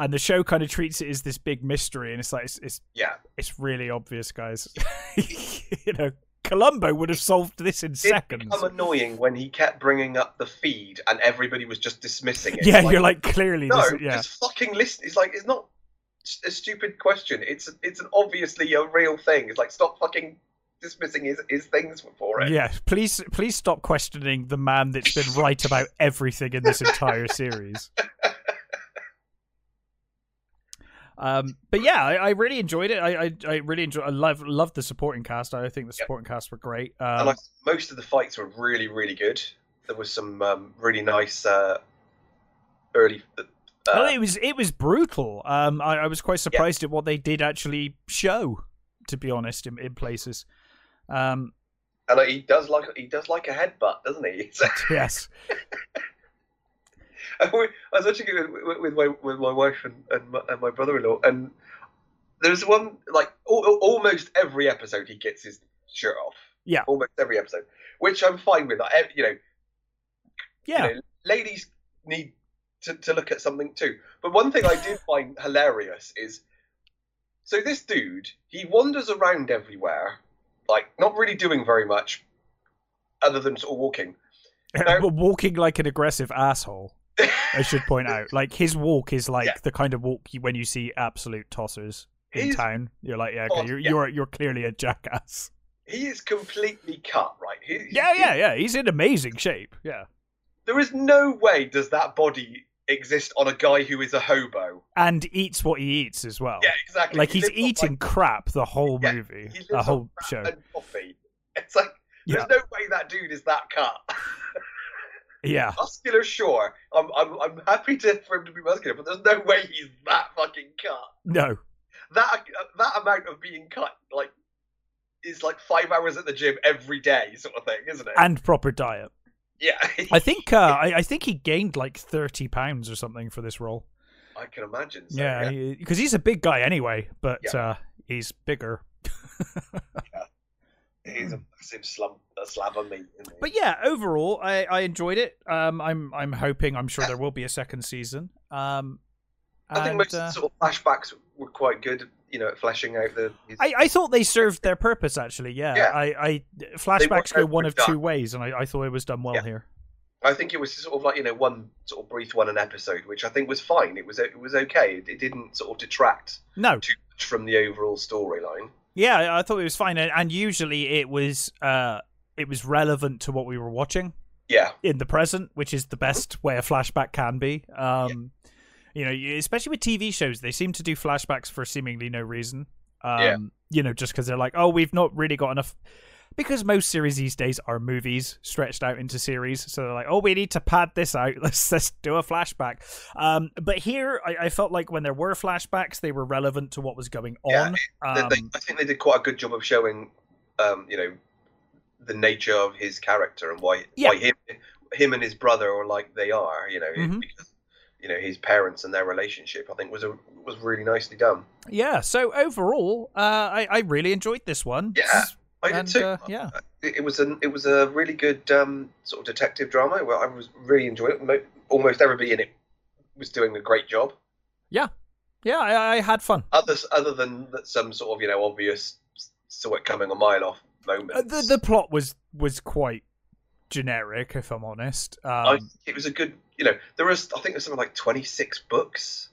and the show kind of treats it as this big mystery, and it's like it's it's, Yeah, it's really obvious, guys. you know, Columbo would have solved this in it seconds. become annoying when he kept bringing up the feed and everybody was just dismissing it. Yeah, Like, you're like clearly no, this, yeah. just fucking listen. It's like it's not a stupid question. It's it's an obviously a real thing. It's like stop fucking dismissing his his things for it. Yeah, please, please stop questioning the man that's been right about everything in this entire series. Um, but yeah, I, I really enjoyed it. I, I, I really enjoyed. I love, love the supporting cast. I think the Yep. supporting cast were great. and Um, I, most of the fights were really really good. There was some um, really nice uh, early. Uh, well, it was, it was brutal. Um, I, I was quite surprised at what they did actually show. To be honest, in, in places. Um, and he does like he does like a headbutt, doesn't he? Yes. I was watching it with, with- my with my wife and, and, my, my brother-in-law, and there's one like al- al- almost every episode he gets his shirt off. Yeah. almost every episode, which I'm fine with. Like, you know, Yeah. you know, ladies need to, to look at something too. But one thing I did find hilarious is so this dude he wanders around everywhere, like not really doing very much, other than sort of walking. No. But walking like an aggressive asshole. I should point out, like his walk is like Yeah. the kind of walk you, when you see absolute tossers in He's- town. You're like, yeah, okay, Oh, you're yeah. you're you're clearly a jackass. he is completely cut, right? He, he- Yeah, yeah, yeah. He's in amazing shape. Yeah, There is no way does that body exist on a guy who is a hobo. and eats what he eats as well. Yeah, exactly. like He he's eating crap the whole Yeah, movie, he lives the whole show. It's like there's Yeah, no way that dude is that cut. yeah. muscular, sure. I'm, I'm, I'm happy to, for him to be muscular, but there's no way he's that fucking cut. No, That that amount of being cut, like, is like five hours at the gym every day, sort of thing, isn't it? and proper diet. yeah, I think uh, I, I think he gained like thirty pounds or something for this role. I can imagine. So, yeah, because he's a big guy anyway, but Yeah. uh, he's bigger. he's a massive slump, a slab of meat. But yeah, overall, I, I enjoyed it. Um, I'm I'm hoping, I'm sure there will be a second season. Um, I think and, most uh, sort of flashbacks were quite good, you know, at fleshing out the. I, I thought they served their purpose actually. Yeah, Yeah. I, I flashbacks go one of two ways, and I, I thought it was done well Yeah. here. I think it was sort of like you know one sort of brief one an episode, which I think was fine. It was it was okay. It, it didn't sort of detract No, too much from the overall storyline. Yeah, I thought it was fine, and, usually it was uh, it was relevant to what we were watching Yeah, in the present, which is the best way a flashback can be. Um, You know, especially with TV shows, they seem to do flashbacks for seemingly no reason. Um, Yeah. You know, just because they're like, oh, we've not really got enough. Because most series these days are movies stretched out into series, so they're like, "Oh, we need to pad this out. Let's let's do a flashback." Um, but here, I, I felt like when there were flashbacks, they were relevant to what was going Yeah, on. They- Um, they, I think they did quite a good job of showing, um, you know, the nature of his character and why Yeah. why him him and his brother are like they are. You know, Mhm. because you know his parents and their relationship. I think was a was really nicely done. yeah. So overall, uh, I I really enjoyed this one. Yeah. I did And, too. uh, yeah. it, it was an it was a really good um, sort of detective drama. Well, I was really enjoying it. Almost everybody in it was doing a great job. Yeah, yeah, I, I had fun. Others, other than some sort of you know obvious saw it coming a mile off moment. Uh, the the plot was was quite generic, if I'm honest. Um, I, it was a good, you know, there was I think there's something like 26 books.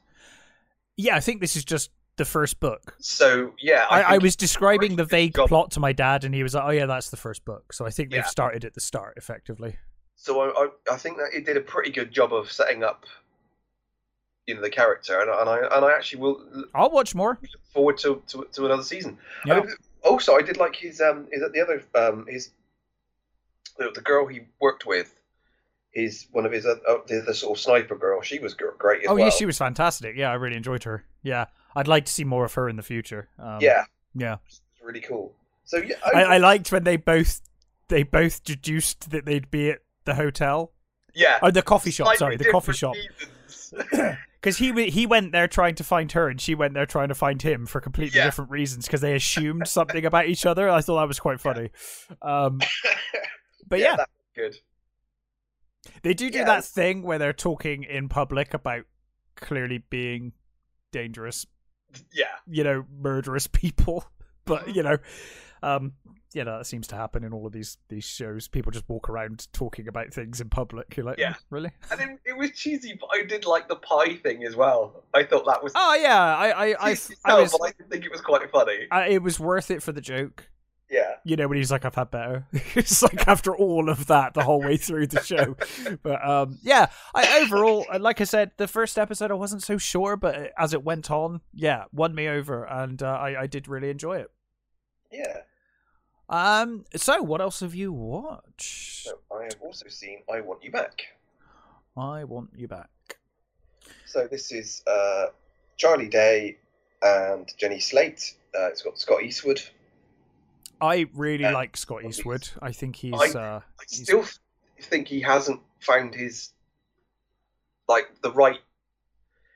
yeah, I think this is just the first book. So yeah, I, I, think was describing the vague job. plot to my dad, and he was like, "Oh yeah, that's the first book." So I think they've Yeah. started at the start, effectively. So I, I, I think that it did a pretty good job of setting up, you know, the character, and, I- and I and I actually will I'll watch more. forward to to, to another season. I mean, also, I did like his um, is that the other um, his the, the girl he worked with, his one of his uh, uh, the, the sort of sniper girl. She was great Oh well. yeah, she was fantastic. Yeah, I really enjoyed her. Yeah, I'd like to see more of her in the future. Um, yeah, yeah. it's really cool. So yeah, I, I liked when they both they both deduced that they'd be at the hotel. yeah. Oh, the coffee shop. Slightly Sorry, the coffee shop. Because he he went there trying to find her, and she went there trying to find him for completely Yeah. different reasons. Because they assumed something about each other. I thought that was quite funny. Um, but yeah, that's good. they do do Yeah. that thing where they're talking in public about clearly being dangerous, Yeah, you know, murderous people. But Mm-hmm. you know, um, you know that seems to happen in all of these these shows. People just walk around talking about things in public. You're like, Yeah. "Oh, really? and it, it was cheesy, but I did like the pie thing as well. I thought that was Oh yeah, I I I, I was. I did think it was quite funny. I, it was worth it for the joke. Yeah, you know when he's like i've had better it's like after all of that the whole way through the show but um yeah i overall uh, like i said the first episode i wasn't so sure but as it went on yeah won me over and uh, i i did really enjoy it yeah. um so what else have you watched So I have also seen I Want You Back. i want you back So this is uh, Charlie Day and Jenny Slate. Uh, it's got Scott Eastwood. I really Uh, like scott eastwood i think he's I- uh I still th- think he hasn't found his like the right,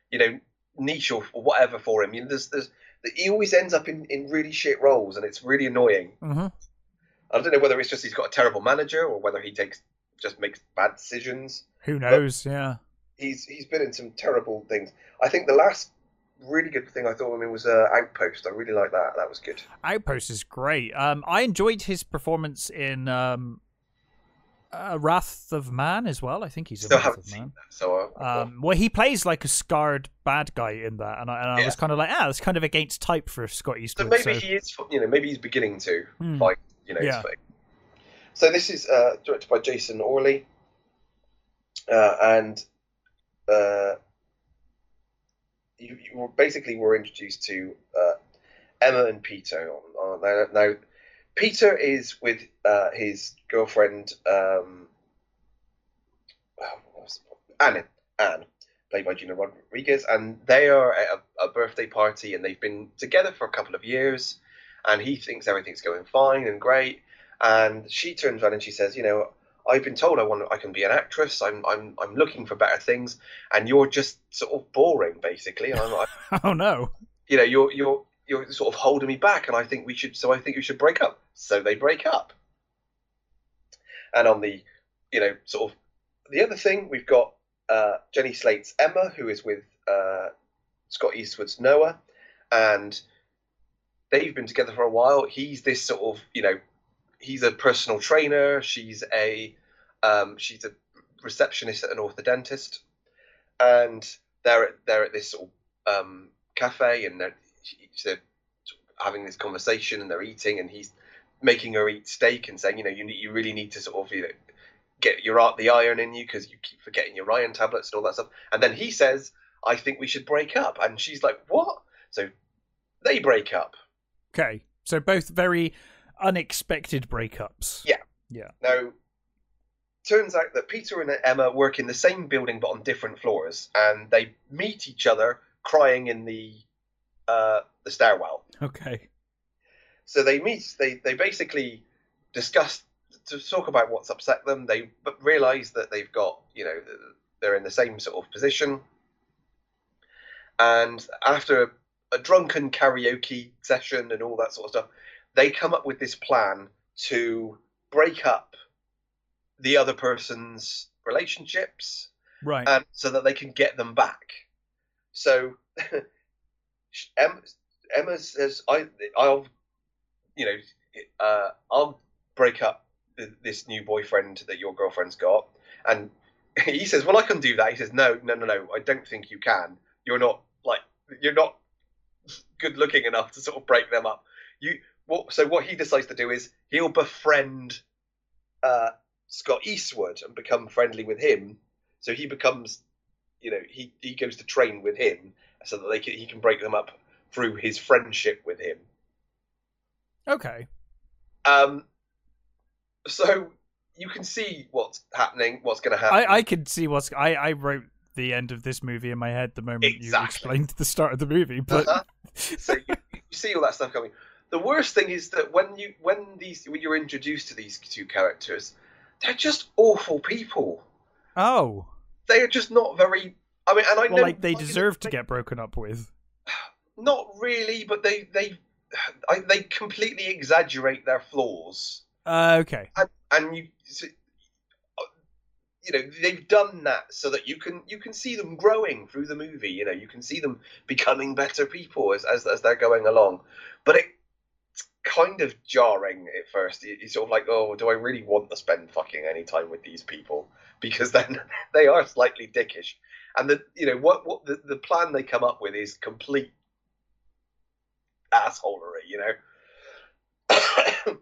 you know, niche or, or whatever for him. You know, there's, there's, he always ends up in, in really shit roles, and it's really annoying. Mhm. I don't know whether it's just he's got a terrible manager or whether he takes just makes bad decisions. who knows yeah He's he's been in some terrible things. I think the last really good thing I thought of him was uh, Outpost. I really like that. That was good. Outpost is great. Um, I enjoyed his performance in um, uh, Wrath of Man as well. I think he's in Still Wrath of Man. that, so uh, Um, well, he plays like a scarred bad guy in that, and I, and I Yeah. was kind of like, ah, that's kind of against type for Scott Eastwood. so maybe so- he is. You know, maybe he's beginning to. Hmm. find you know Yeah. So this is uh, directed by Jason Orley, uh, and uh, you, you basically were introduced to uh, Emma and Peter. Now, now, Peter is with uh, his girlfriend um, oh? Anne. Anne, played by Gina Rodriguez, and they are at a, a birthday party, and they've been together for a couple of years and he thinks everything's going fine and great. And she turns around and she says, "You know, I've been told I want, I can be an actress. I'm, I'm, I'm looking for better things, and you're just sort of boring, basically. And I'm like, oh no, you know, you're, you're, you're sort of holding me back, and I think we should. So I think we should break up. So they break up. And on the, you know, sort of the other thing, we've got uh, Jenny Slate's Emma, who is with uh, Scott Eastwood's Noah, and they've been together for a while. He's this sort of, you know, he's a personal trainer. She's a, um, she's a receptionist at an orthodontist, and they're at, they're at this sort of um, cafe, and they're, they're having this conversation, and they're eating, and he's making her eat steak and saying, you know, you you really need to sort of, you know, get your art the iron in you because you keep forgetting your iron tablets and all that stuff. And then he says, I think we should break up, and she's like, what? So they break up. okay. So both very unexpected breakups. Yeah. Yeah. Now, turns out that Peter and Emma work in the same building but on different floors, and they meet each other crying in the uh, the stairwell. Okay. So they meet. They they basically discuss to talk about what's upset them. They but realise that they've got you know they're in the same sort of position. And after a, a drunken karaoke session and all that sort of stuff, they come up with this plan to break up the other person's relationships Right. and so that they can get them back. So Emma, Emma says, "I, I'll, you know, uh, I'll break up th- this new boyfriend that your girlfriend's got," and he says, "Well, I can do that." He says, "No, no, no, no. I don't think you can. You're not like you're not good looking enough to sort of break them up. You what? So what he decides to do is he'll befriend uh, Scott Eastwood and become friendly with him. So he becomes, you know, he he goes to train with him so that they can, he can break them up through his friendship with him. Okay. Um. So you can see what's happening, what's going to happen. I I can see what's I I wrote the end of this movie in my head the moment Exactly. you explained the start of the movie, but Uh-huh. so you, you see all that stuff coming. The worst thing is that when you when these when you're introduced to these two characters, they're just awful people. oh, They are just not very. I mean, and I well, know like they deserve to get broken up with. Not really, but they they I, they completely exaggerate their flaws, Uh, okay. and, and you you know they've done that so that you can you can see them growing through the movie. You know, you can see them becoming better people as as, as they're going along, but it. It's kind of jarring at first. You're sort of like, oh, do I really want to spend fucking any time with these people? Because then they are slightly dickish, and the you know what what the, the plan they come up with is complete assholery, you know.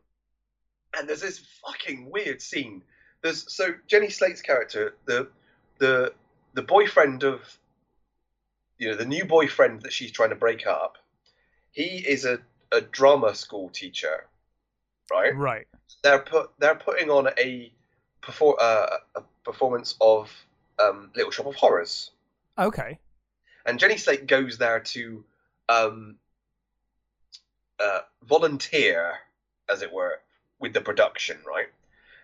and there's this fucking weird scene. There's so Jenny Slate's character, the the the boyfriend of you know the new boyfriend that she's trying to break up. He is a, a drama school teacher, right? Right. They're put they're putting on a perfor- uh, a performance of um, Little Shop of Horrors Okay. and Jenny Slate goes there to um, uh, volunteer, as it were, with the production. Right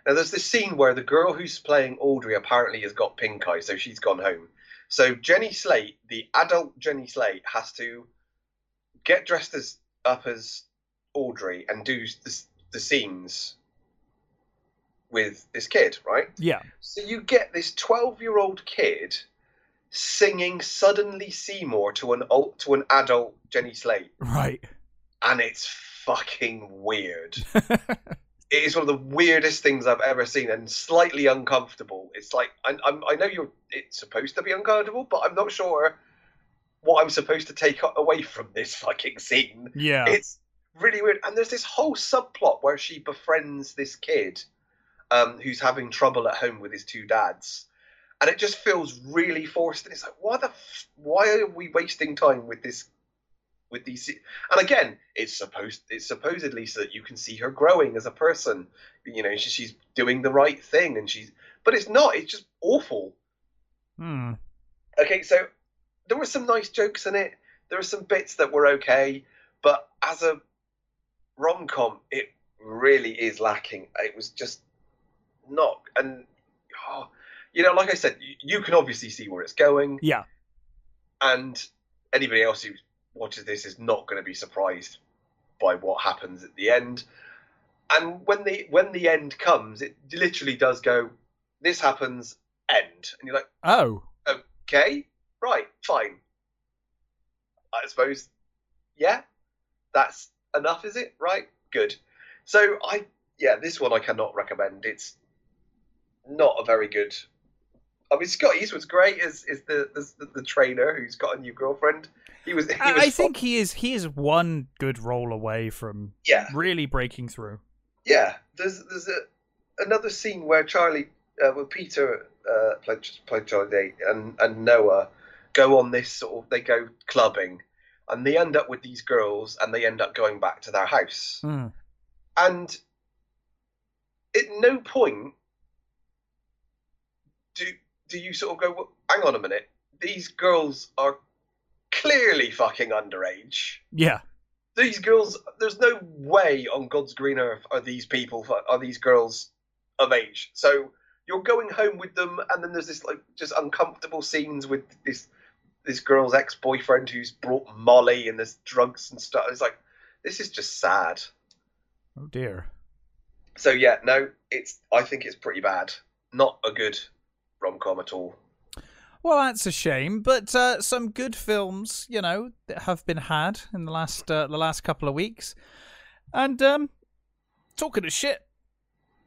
now, there's this scene where the girl who's playing Audrey apparently has got pink eye, so she's gone home. So Jenny Slate, the adult Jenny Slate, has to get dressed as up as Audrey and do the, the scenes with this kid, right? Yeah. So you get this 12 year old kid singing Suddenly Seymour to an old, to an adult Jenny Slate, Right. and it's fucking weird. it is one of the weirdest things I've ever seen, and slightly uncomfortable. It's like I, I'm, I know you're it's supposed to be uncomfortable, but I'm not sure what I'm supposed to take away from this fucking scene. yeah. It's really weird. And there's this whole subplot where she befriends this kid um, who's having trouble at home with his two dads. And it just feels really forced. And it's like, why the, f- why are we wasting time with this, with these? And again, it's supposed, it's supposedly so that you can see her growing as a person. You know, she, she's doing the right thing, and she's, but it's not. It's just awful. Hmm. Okay, so there were some nice jokes in it. There were some bits that were okay, but as a rom com, it really is lacking. It was just not, and oh, you know, like I said, you, you can obviously see where it's going, Yeah. and anybody else who watches this is not going to be surprised by what happens at the end. And when the when the end comes, it literally does go. This happens. End, and you're like Oh. okay, right, fine. I suppose, yeah, that's enough, is it? Right, good. So I, yeah, this one I cannot recommend. It's not a very good. I mean, Scott Eastwood's great as is the, the the trainer who's got a new girlfriend. He was. He was I, I fun- think he is he is one good role away from Yeah, really breaking through. yeah. There's there's a, another scene where Charlie, uh, where Peter uh, played, played Charlie Day and and Noah go on this sort of they go clubbing, and they end up with these girls, and they end up going back to their house, Hmm. and at no point do do you sort of go, well, hang on a minute, these girls are clearly fucking underage Yeah. these girls there's no way on god's green earth are these people are these girls of age so you're going home with them and then there's this like just uncomfortable scenes with this this girl's ex-boyfriend who's brought molly and there's drugs and stuff it's like this is just sad Oh dear. so yeah no it's i think it's pretty bad not a good rom-com at all Well, that's a shame, but uh, some good films, you know, that have been had in the last uh, the last couple of weeks. And um, talking of shit,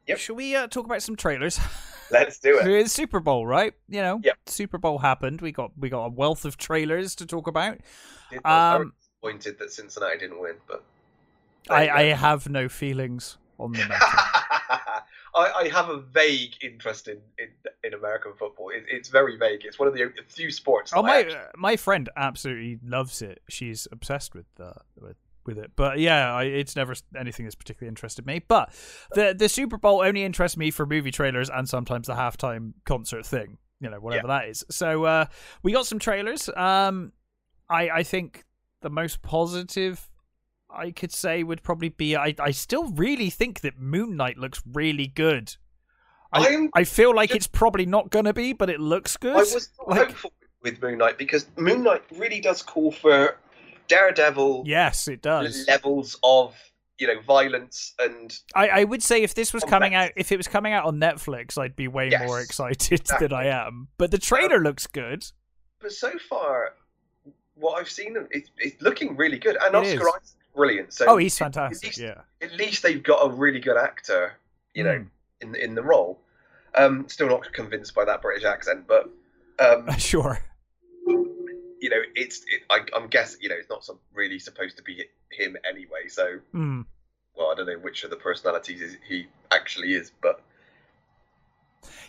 Yep. shall we uh, talk about some trailers? let's do it It's Super Bowl, right? You know, Yep. Super Bowl happened. We got we got a wealth of trailers to talk about. Did Um, disappointed that Cincinnati didn't win, but I, I have no feelings on the matter. I, I, have a vague interest in, in, in American football. It, it's very vague. It's one of the few sports. Oh my! Actually... my friend absolutely loves it. She's obsessed with uh, with with it. But yeah, I, it's never anything that's particularly interested me. But the the Super Bowl only interests me for movie trailers and sometimes the halftime concert thing. You know, whatever yeah. that is. So uh, we got some trailers. Um, I I think the most positive I could say would probably be I I still really think that Moon Knight looks really good. I I feel like just, it's probably not gonna be, but it looks good. I was like, hopeful with Moon Knight because Moon Knight really does call for Daredevil. Yes, it does. Levels of you know violence and. I, I would say if this was coming out, if it was coming out on Netflix, I'd be way yes, more excited exactly. than I am. But the trailer um, looks good. But so far, what I've seen, it's, it's looking really good, and it Oscar Isaac's is. brilliant. So oh, he's fantastic. At least, yeah. At least they've got a really good actor, you know, mm. in in the role. Um, still not convinced by that British accent, but um, sure. You know, it's. It, I, am guessing. You know, it's not some, really supposed to be him anyway. So, mm. well, I don't know which of the personalities he actually is, but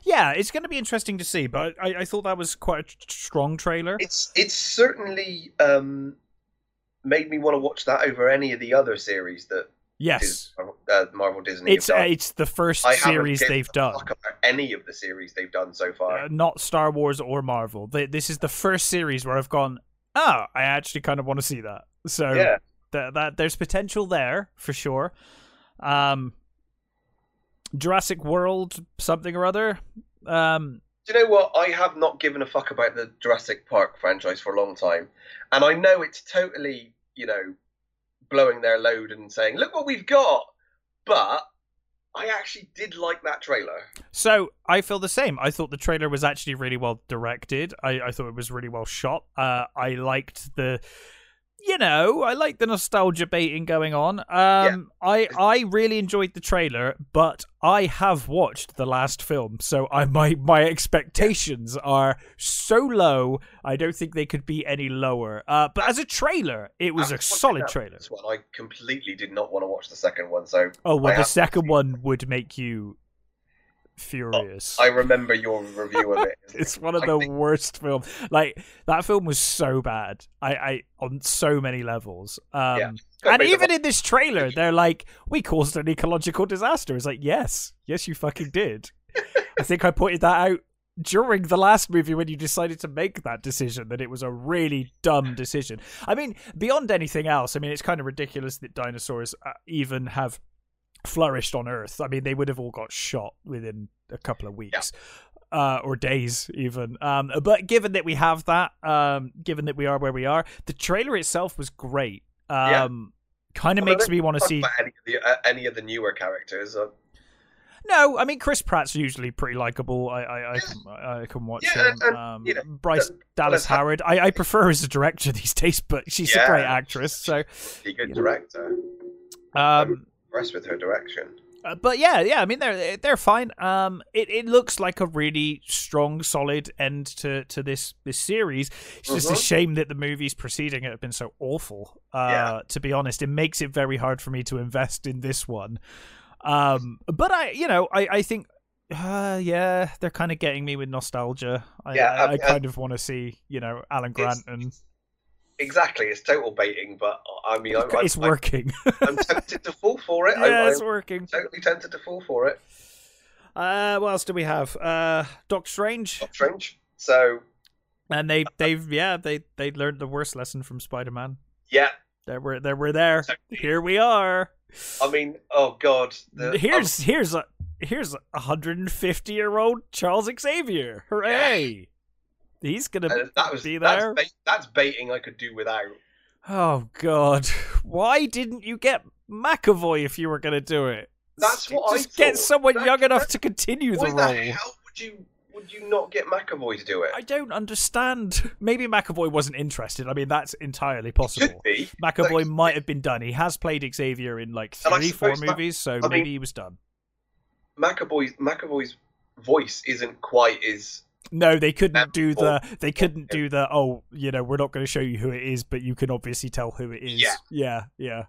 yeah, it's going to be interesting to see. But I, I thought that was quite a strong trailer. It's it's certainly um, made me want to watch that over any of the other series that yes uh, Marvel Disney. It's uh, it's the first I series they've done. any of the series they've done so far, uh, not Star Wars or Marvel. They, this is the first series where I've gone. Oh, I actually kind of want to see that. So yeah. that that there's potential there for sure. Um, Jurassic World something or other. Um, Do you know what? I have not given a fuck about the Jurassic Park franchise for a long time, and I know it's totally, you know, blowing their load and saying, "Look what we've got," but I actually did like that trailer. So I feel the same. I thought the trailer was actually really well directed. I, I thought it was really well shot. Uh, I liked the you know, I like the nostalgia baiting going on. Um, yeah. I I really enjoyed the trailer, but I have watched the last film, so I my my expectations yeah. are so low. I don't think they could be any lower. Uh, but as a trailer, it was a solid trailer. This one, I completely did not want to watch the second one. So oh well, I the second one would make you furious. Oh, I remember your review of it. it's one of I the think... worst films. Like that film was so bad. I, I on so many levels. Um, yeah. and even in this trailer, they're like, "We caused an ecological disaster." It's like, yes, yes, you fucking did. I think I pointed that out during the last movie when you decided to make that decision that it was a really dumb decision. I mean, beyond anything else, I mean, it's kind of ridiculous that dinosaurs uh, even have flourished on Earth, I mean, they would have all got shot within a couple of weeks. Yeah. Uh, or days even. Um, but given that we have that, um, given that we are where we are, the trailer itself was great. Um, yeah. Kind of well, makes me want to see any of, the, uh, any of the newer characters. Uh... No, I mean Chris Pratt's usually pretty likable. I I, I, can, I can watch yeah, him. Um, you know, Bryce Dallas Howard. I, I prefer her as a director these days, but she's yeah, a great actress. So, she's a good director. Um, impressed with her direction. Uh, but yeah, yeah, I mean they're they're fine. Um, it, it looks like a really strong, solid end to, to this this series. It's just mm-hmm. a shame that the movies preceding it have been so awful. Uh, yeah. to be honest, it makes it very hard for me to invest in this one. Um, but I, you know, I I think, uh, yeah, they're kind of getting me with nostalgia. I, yeah, I, I, I kind of want to see, you know, Alan Grant and exactly. It's total baiting, but I mean, it's, I, it's I, working. I'm tempted to fall for it. Yeah, I, it's working. Totally tempted to fall for it. Uh, what else do we have? Uh, Doctor Strange. Doctor Strange. So, and they they've yeah they they learned the worst lesson from Spider Man. Yeah, they were they were there. Exactly. Here we are. I mean, oh god. The, here's um, here's a here's a 150 year old Charles Xavier. Hooray! He's gonna uh, that was, be there. That's, that's baiting I could do without. Oh God! Why didn't you get McAvoy if you were gonna do it? That's what Just I get someone that, young enough to continue the role. Why the hell would you would you not get McAvoy to do it? I don't understand. Maybe McAvoy wasn't interested. I mean, that's entirely possible. McAvoy like, might have been done. He has played Xavier in like three, four movies, so I maybe mean, he was done. McAvoy's McAvoy's voice isn't quite as No, they couldn't do the. They couldn't do the. Oh, you know, we're not going to show you who it is, but you can obviously tell who it is. Yeah. yeah, yeah.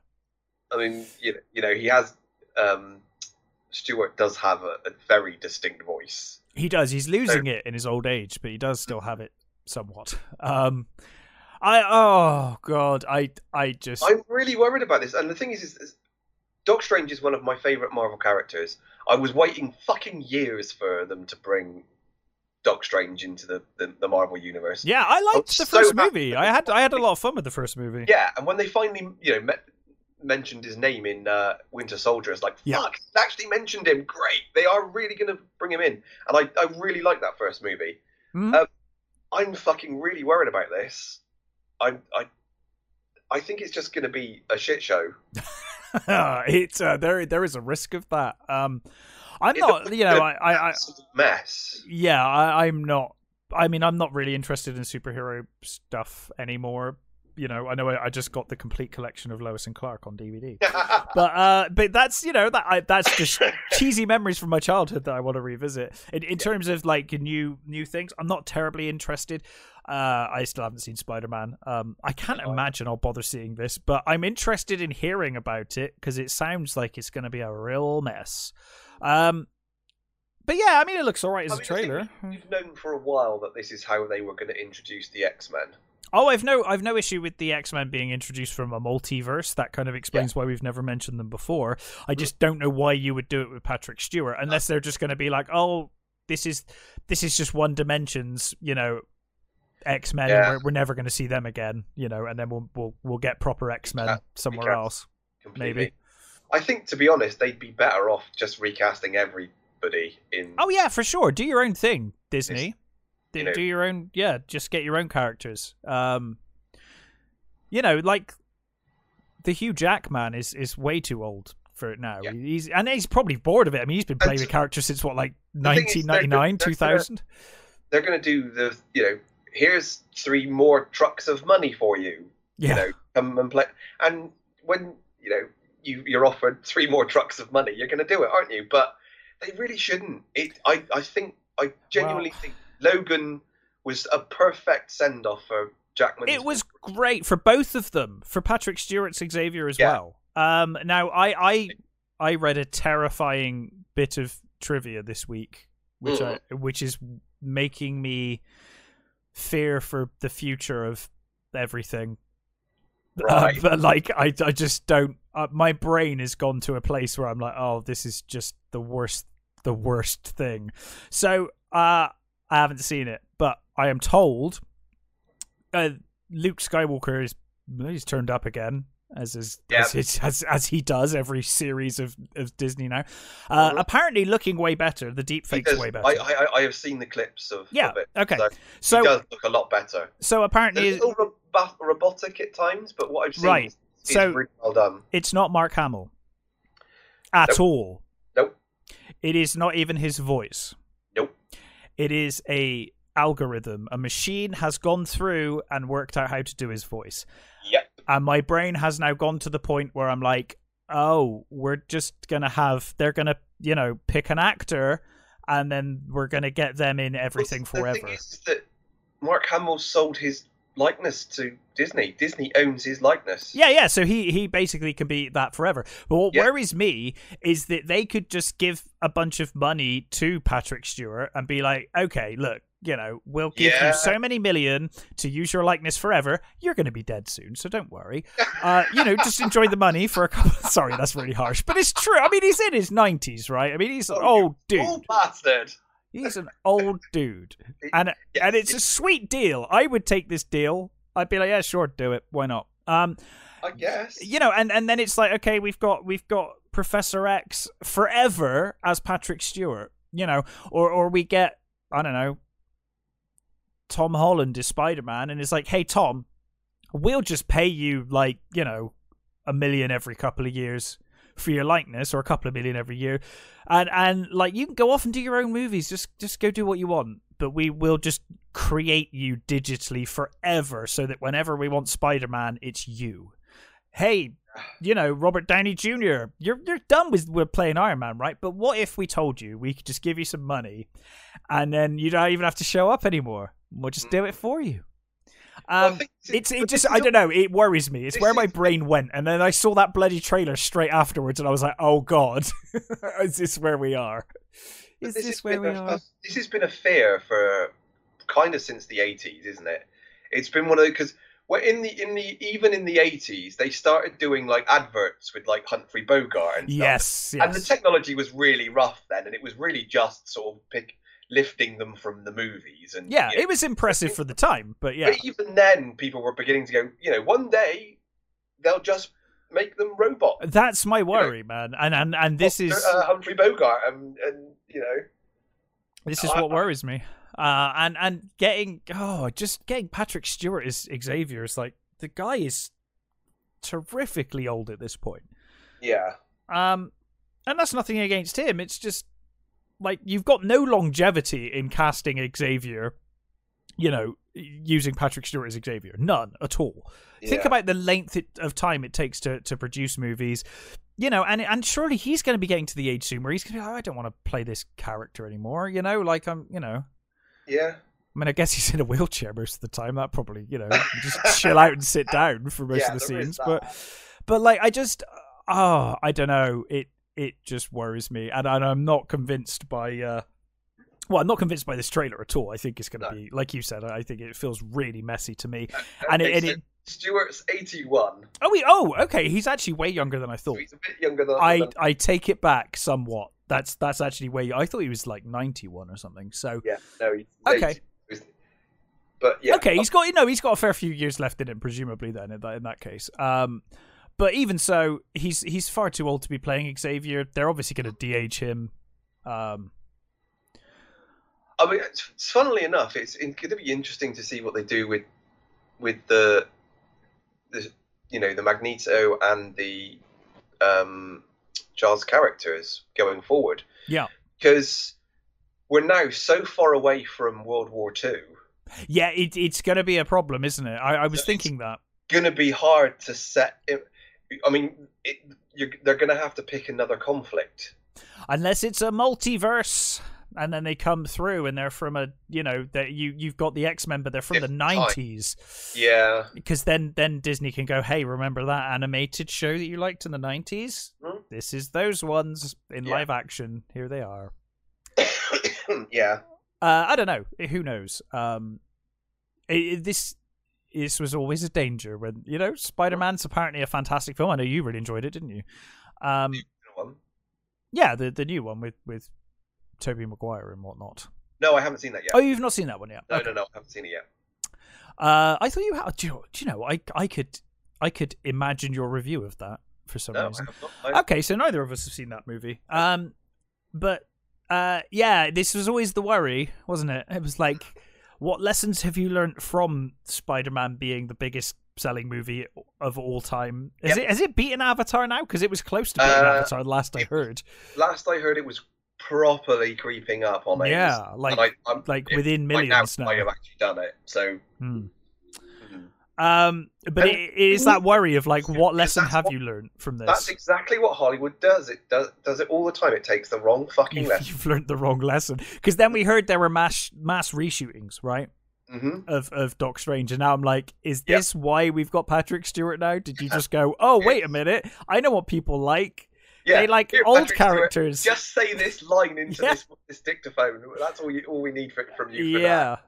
I mean, you know, you know he has. Um, Stewart does have a, a very distinct voice. He does. He's losing it in his old age, but he does still have it somewhat. Um, I oh god, I I just I'm really worried about this, and the thing is, is, is Doc Strange is one of my favorite Marvel characters. I was waiting fucking years for them to bring Doc Strange into the, the, the Marvel universe. yeah, I liked I'm the first happy movie. I had I had a lot of fun with the first movie. Yeah, and when they finally, you know, met, mentioned his name in uh, Winter Soldier, it's like, Yeah. fuck, they actually mentioned him. Great, they are really going to bring him in, and I, I really like that first movie. Mhm. Um, I'm fucking really worried about this. I, I, I think it's just going to be a shit show. it's uh, there. There is a risk of that. Um, I'm It's not. You know, I, I, mess. yeah, I, I'm not. I mean, I'm not really interested in superhero stuff anymore. You know, I know I, I just got the complete collection of Lois and Clark on DVD, but uh, but that's you know that I, that's just cheesy memories from my childhood that I want to revisit. In, in terms of like new new things, I'm not terribly interested. Uh, I still haven't seen Spider Man. Um, I can't Oh. imagine I'll bother seeing this, but I'm interested in hearing about it because it sounds like it's going to be a real mess. Um, but yeah, I mean, it looks alright as I a mean, thing trailer. We've known for a while that this is how they were going to introduce the X Men. Oh, I've no, I've no issue with the X Men being introduced from a multiverse. That kind of explains why we've never mentioned them before. I just don't know why you would do it with Patrick Stewart, unless they're just going to be like, oh, this is this is just one dimensions, you know, X Men, Yeah. we're, we're never going to see them again, you know, and then we'll we'll we'll get proper X Men somewhere else. Completely. Maybe. I think, to be honest, they'd be better off just recasting everybody in. Oh yeah, for sure. Do your own thing, Disney. Do, you know- do your own. Yeah, just get your own characters. Um, you know, like the Hugh Jackman is is way too old for it now. Yeah. He's and he's probably bored of it. I mean, he's been playing And the character since what, like thing is, they're nineteen ninety nine, good- they're They're going to do the, you know, here's three more trucks of money for you. Yeah, You know, come and play. And when you know you you're offered three more trucks of money, you're going to do it, aren't you? But they really shouldn't. It. I. I think. I genuinely think Logan was a perfect send off for Jackman. it was great for both of them. For Patrick Stewart's Xavier as Yeah. well. Um, now I I I read a terrifying bit of trivia this week, which I which is making me fear for the future of everything. Right. But like I I just don't. Uh, my brain has gone to a place where I'm like, oh, this is just the worst, the worst thing. So uh, I haven't seen it, but I am told uh, Luke Skywalker is he's turned up again. As is, Yeah. as, his- as as he does every series of, of Disney now, uh, Mhm. apparently looking way better. The deep fake's way better. I, I, I have seen the clips of, Yeah, of it. okay. So, so does look a lot better. so apparently It's all robotic at times, but what I've seen Right. So- really well done. it's not Mark Hamill at Nope. all. Nope. It is not even his voice. Nope. It is a algorithm. A machine has gone through and worked out how to do his voice. Yep. And my brain has now gone to the point where I'm like, oh, we're just gonna have they're gonna, you know, pick an actor and then we're gonna get them in everything Well, forever. The that Mark Hamill sold his likeness to Disney. Disney owns his likeness. Yeah, yeah. So he he basically can be that forever. But what Yeah. worries me is that they could just give a bunch of money to Patrick Stewart and be like, okay, look, you know, we'll give Yeah. you so many million to use your likeness forever. You're going to be dead soon, so don't worry. Uh, you know, just enjoy the money for a couple. Sorry, that's really harsh, but it's true. I mean, he's in his nineties, right? I mean, he's an Oh, old dude. Oh, bastard! He's an old dude, and Yes, and it's a sweet deal. I would take this deal. I'd be like, yeah, sure, do it. Why not? Um, I guess. you know and and then it's like okay we've got we've got professor x forever as patrick stewart you know or or we get i don't know tom holland as spider-man and it's like hey tom we'll just pay you like you know a million every couple of years for your likeness or a couple of million every year and and like you can go off and do your own movies just just go do what you want but we will just create you digitally forever so that whenever we want spider-man it's you hey you know, Robert Downey Jr. You're you're done with with playing Iron Man, right? But what if we told you we could just give you some money, and then you don't even have to show up anymore? We'll just mm. do it for you. Um, it's it just I don't know. It worries me. It's where my brain went, and then I saw that bloody trailer straight afterwards, and I was like, "Oh God, is this where we are? Is this this where we a- are?" This has been a fear for kind of since the eighties, isn't it? It's been one of because well, in the in the even in the eighties they started doing like adverts with like Humphrey Bogart and stuff. Yes, and the technology was really rough then, and it was really just sort of pick lifting them from the movies and yeah, you know, it was impressive for the time, but yeah, But even then, people were beginning to go. You know, one day they'll just make them robots. that's my worry, man. And and and this Dr. is uh, Humphrey Bogart, and and you know, This is I- what worries me. Uh, and and getting oh, just getting Patrick Stewart as Xavier is like the guy is terrifically old at this point. yeah, Um, and that's nothing against him. It's just like you've got no longevity in casting Xavier. You know, using Patrick Stewart as Xavier, none at all. Think about the length it, of time it takes to, to produce movies, you know, and and surely he's going to be getting to the age soon where he's going to be like, "Oh, I don't want to play this character anymore, you know, like I'm, you know. yeah. I mean, I guess he's in a wheelchair most of the time. That probably, you know, you just chill out and sit down for most Yeah, of the scenes. But, but like, I just, oh, I don't know. It it just worries me, and, and I'm not convinced by. uh well, I'm not convinced by this trailer at all. I think it's going to No. be, like you said, I think it feels really messy to me. And it, and it, Stewart's eighty-one. oh, wait, oh, okay, he's actually way younger than I So thought. he's a bit younger than I, than- I take it back somewhat. That's that's actually way. I thought he was like 91 or something. So Yeah, no, he's Okay. 80. But yeah, okay, he's got you know he's got a fair few years left in him, presumably. Then in that in that case, um, but even so, he's he's far too old to be playing Xavier. They're obviously going to de-age him. Um, I mean, funnily enough, it's going to be interesting to see what they do with with the the you know the Magneto and the um, Charles characters going forward. Yeah. because we're now so far away from World War Two. yeah, it, it's going to be a problem, isn't it? I, I was So thinking that. Going to be hard to set. It, I mean, it, they're going to have to pick another conflict. unless it's a multiverse and then they come through and they're from a you know that you you've got the x-men but they're from the 90s Yeah, because then then disney can go hey remember that animated show that you liked in the 90s Hmm. this is those ones in Yeah. live action here they are yeah. uh i don't know who knows um it, it- this this was always a danger when you know spider-man's apparently a fantastic film i know you really enjoyed it didn't you um One. yeah the the new one with with tobey maguire and whatnot No, I haven't seen that yet. Oh, you've not seen that one yet? no, Okay. no, no, I haven't seen it yet. Uh, I thought you had. Do you, know, do you know? I I could I could imagine your review of that for some No, reason. I- Okay, so neither of us have seen that movie. Um, but uh, yeah, this was always the worry, wasn't it? It was like, what lessons have you learnt from Spider-Man being the biggest selling movie of all time? Is Yep. it has it beaten Avatar now? Because it was close to beating Uh, Avatar last I heard. Last I heard, it was properly creeping up on it. Yeah, like I, like it within millions now. now. I have actually done it. So Hmm. Um, but And it, it is that worry of like, what lesson have what- you learned from this? that's exactly what Hollywood does. It does does it all the time. It takes the wrong fucking You've, lesson. you've learned the wrong lesson because then we heard there were mass mass reshootings, right, hmm of of Doc Strange, and now I'm like, is Yep. this why we've got Patrick Stewart now? Did you just go, oh wait a minute, I know what people like. Yeah, they like here, old Patrick Stewart, characters. Just say this line into Yeah. this this dictaphone. That's all you all we need for, from you. For that.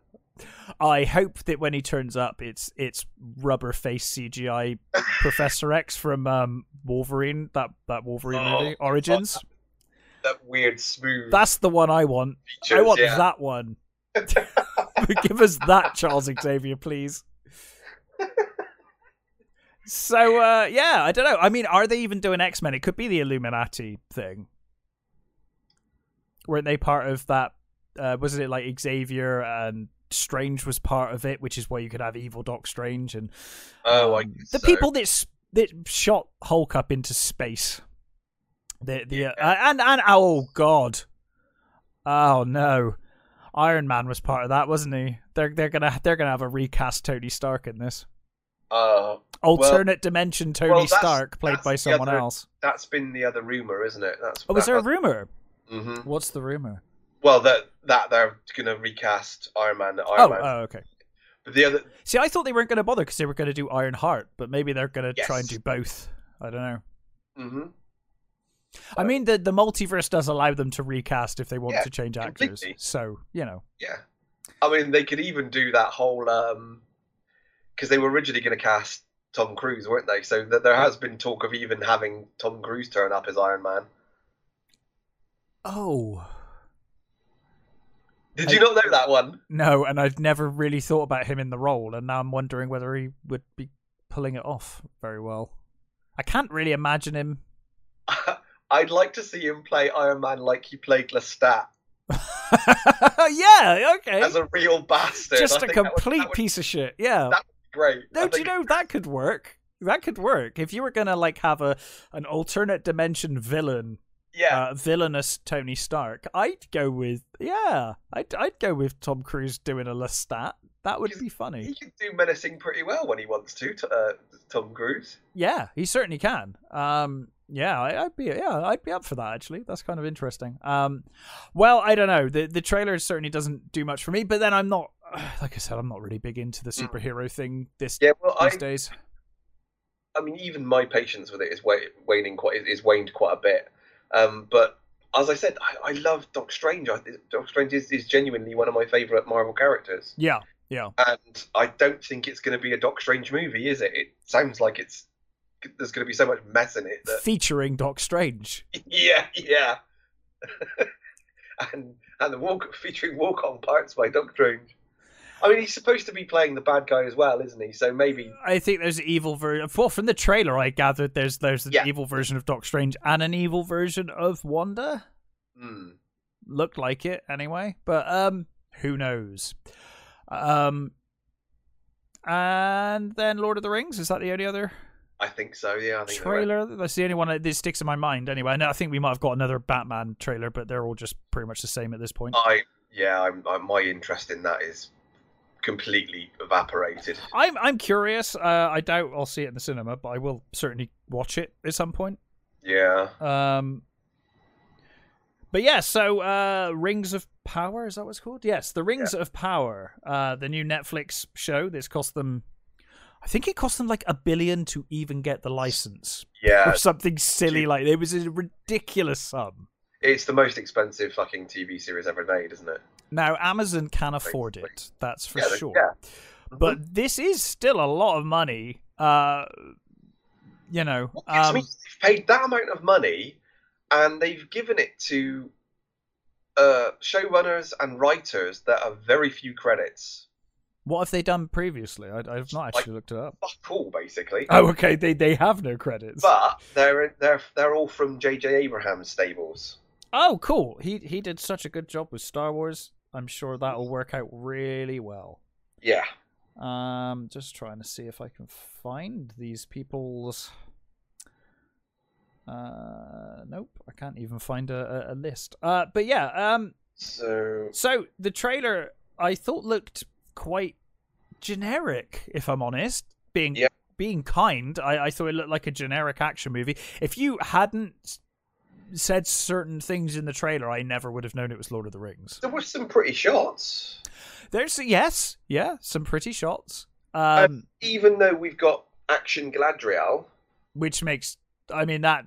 I hope that when he turns up, it's it's rubber face CGI Professor X from um, Wolverine, that that Wolverine Oh, movie Origins. that weird smooth. That's the one I want. features, I want yeah. that one. Give us that, Charles Xavier, please. So uh, yeah, I don't know. I mean, are they even doing X Men? It could be the Illuminati thing. Weren't they part of that? Uh, wasn't it like Xavier and Strange was part of it, which is why you could have evil Doc Strange and oh, I um, the so. people that that shot Hulk up into space. The the uh, and and oh god, oh no, Iron Man was part of that, wasn't he? They're they're gonna they're gonna have a recast Tony Stark in this. Uh, Alternate dimension Tony well, that's- Stark, played by someone other- else. that's been the other rumor, isn't it? That's. Oh, is there a rumor? hmm What's the rumor? Well, that that they're going to recast Iron Man. Iron Oh, Man. oh, okay. but the other, See, I thought they weren't going to bother because they were going to do Ironheart, but maybe they're going to try and do both. I don't know. hmm I mean, the the multiverse does allow them to recast if they want Yeah, to change actors. completely. So you know, yeah. I mean, they could even do that whole because they were originally going to cast Tom Cruise, weren't they? So th- there has been talk of even having Tom Cruise turn up as Iron Man. oh Did I- you not know that one? no, and I've never really thought about him in the role, and now I'm wondering whether he would be pulling it off very well. I can't really imagine him. I'd like to see him play Iron Man like he played Lestat yeah, okay. as a real bastard. Just I a that would- complete would piece of shit. Yeah. that great. No, I do you know that could work? That could work if you were gonna like have a an alternate dimension villain, Yeah, uh, villainous Tony Stark. I'd go with yeah. I'd I'd go with Tom Cruise doing a Lestat. That would be funny. he can do menacing pretty well when he wants to. Uh, Tom Cruise. Yeah, he certainly can. Um, yeah, I, I'd be yeah, I'd be up for that. Actually, that's kind of interesting. Um, well, I don't know. The the trailer certainly doesn't do much for me. But then I'm not, like I said, I'm not really big into the superhero thing this Yeah, well, I, these days. I mean, even my patience with it is wa- waning quite is waned quite a bit. Um, but as I said, I, I love Doc Strange. I, Doc Strange is, is genuinely one of my favourite Marvel characters, Yeah, yeah. and I don't think it's going to be a Doc Strange movie, is it? It sounds like it's there's going to be so much mess in it that Featuring Doc Strange. yeah, yeah, and and the walk featuring walk on parts by Doc Strange. I mean, he's supposed to be playing the bad guy as well, isn't he? So maybe I think there's an evil version. Well, from the trailer, I gathered there's there's an Yeah. evil version of Doc Strange and an evil version of Wanda. hmm, Looked like it anyway, but um, who knows? Um, and then Lord of the Rings is that the only other I think so. Yeah, I think trailer? That's the only one that sticks in my mind anyway. And I think we might have got another Batman trailer, but they're all just pretty much the same at this point. I yeah, I'm, I, my interest in that is completely evaporated. I'm I'm curious. Uh, I doubt I'll see it in the cinema, but I will certainly watch it at some point. Yeah, Um, but yeah, so uh, Rings of Power is that what it's called? Yes, the Rings of Power, uh, the new Netflix show. That's cost them, I think it cost them like a billion to even get the license, yeah. or something silly Gee. like it was a ridiculous sum. It's the most expensive fucking TV series ever made, isn't it? Now Amazon can afford it, that's for Yeah, sure. yeah. But this is still a lot of money. Uh, you know, um, they've paid that amount of money, and they've given it to uh, showrunners and writers that have very few credits. what have they done previously? I, I've not actually looked it up. Fuck all, basically. Oh, okay. They they have no credits. But they're they're they're all from J.J. Abrams stables. Oh, cool. He he did such a good job with Star Wars. I'm sure that'll work out really well. Yeah. Um, just trying to see if I can find these people's. Uh, nope, I can't even find a, a, a list. Uh, but yeah. Um, So so the trailer I thought looked quite generic, if I'm honest. Being Yeah. being kind, I, I thought it looked like a generic action movie. If you hadn't said certain things in the trailer, I never would have known it was Lord of the Rings. there were some pretty shots. There's yes, yeah, some pretty shots. Um, Even though we've got Action Galadriel, which makes I mean that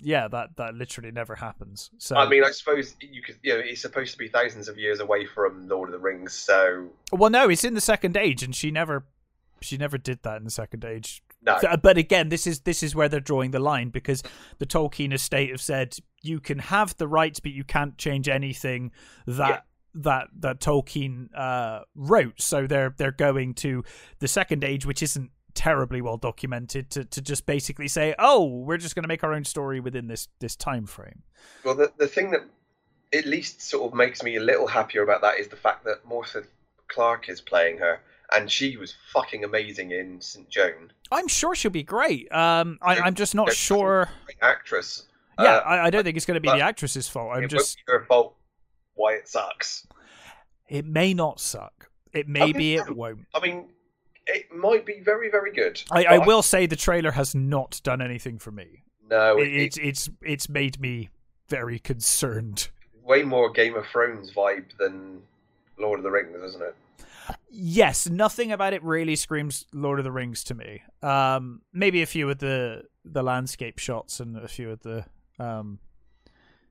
yeah, that that literally never happens. So I mean, I suppose you could. You know, it's supposed to be thousands of years away from Lord of the Rings, so well no, it's in the second age and she never she never did that in the second age. No. Th- But again, this is this is where they're drawing the line because the Tolkien estate have said you can have the rights, but you can't change anything that Yeah. that that Tolkien uh, wrote. So they're they're going to the second age, which isn't terribly well documented, to to just basically say, oh, we're just going to make our own story within this this time frame. Well, the the thing that at least sort of makes me a little happier about that is the fact that Morfydd Clark is playing her, and she was fucking amazing in Saint Maud. I'm sure she'll be great. Um, I, I'm just not sure. Actress. Yeah, Uh, I, I don't think it's going to be the actress's fault. I'm it just. won't be her fault why it sucks. It may not suck. It may I be. It won't. I mean, it might be very, very good. I, I will say the trailer has not done anything for me. No, it, it's it's it's made me very concerned. Way more Game of Thrones vibe than Lord of the Rings, isn't it? Yes, nothing about it really screams Lord of the Rings to me. Um, maybe a few of the the landscape shots and a few of the um,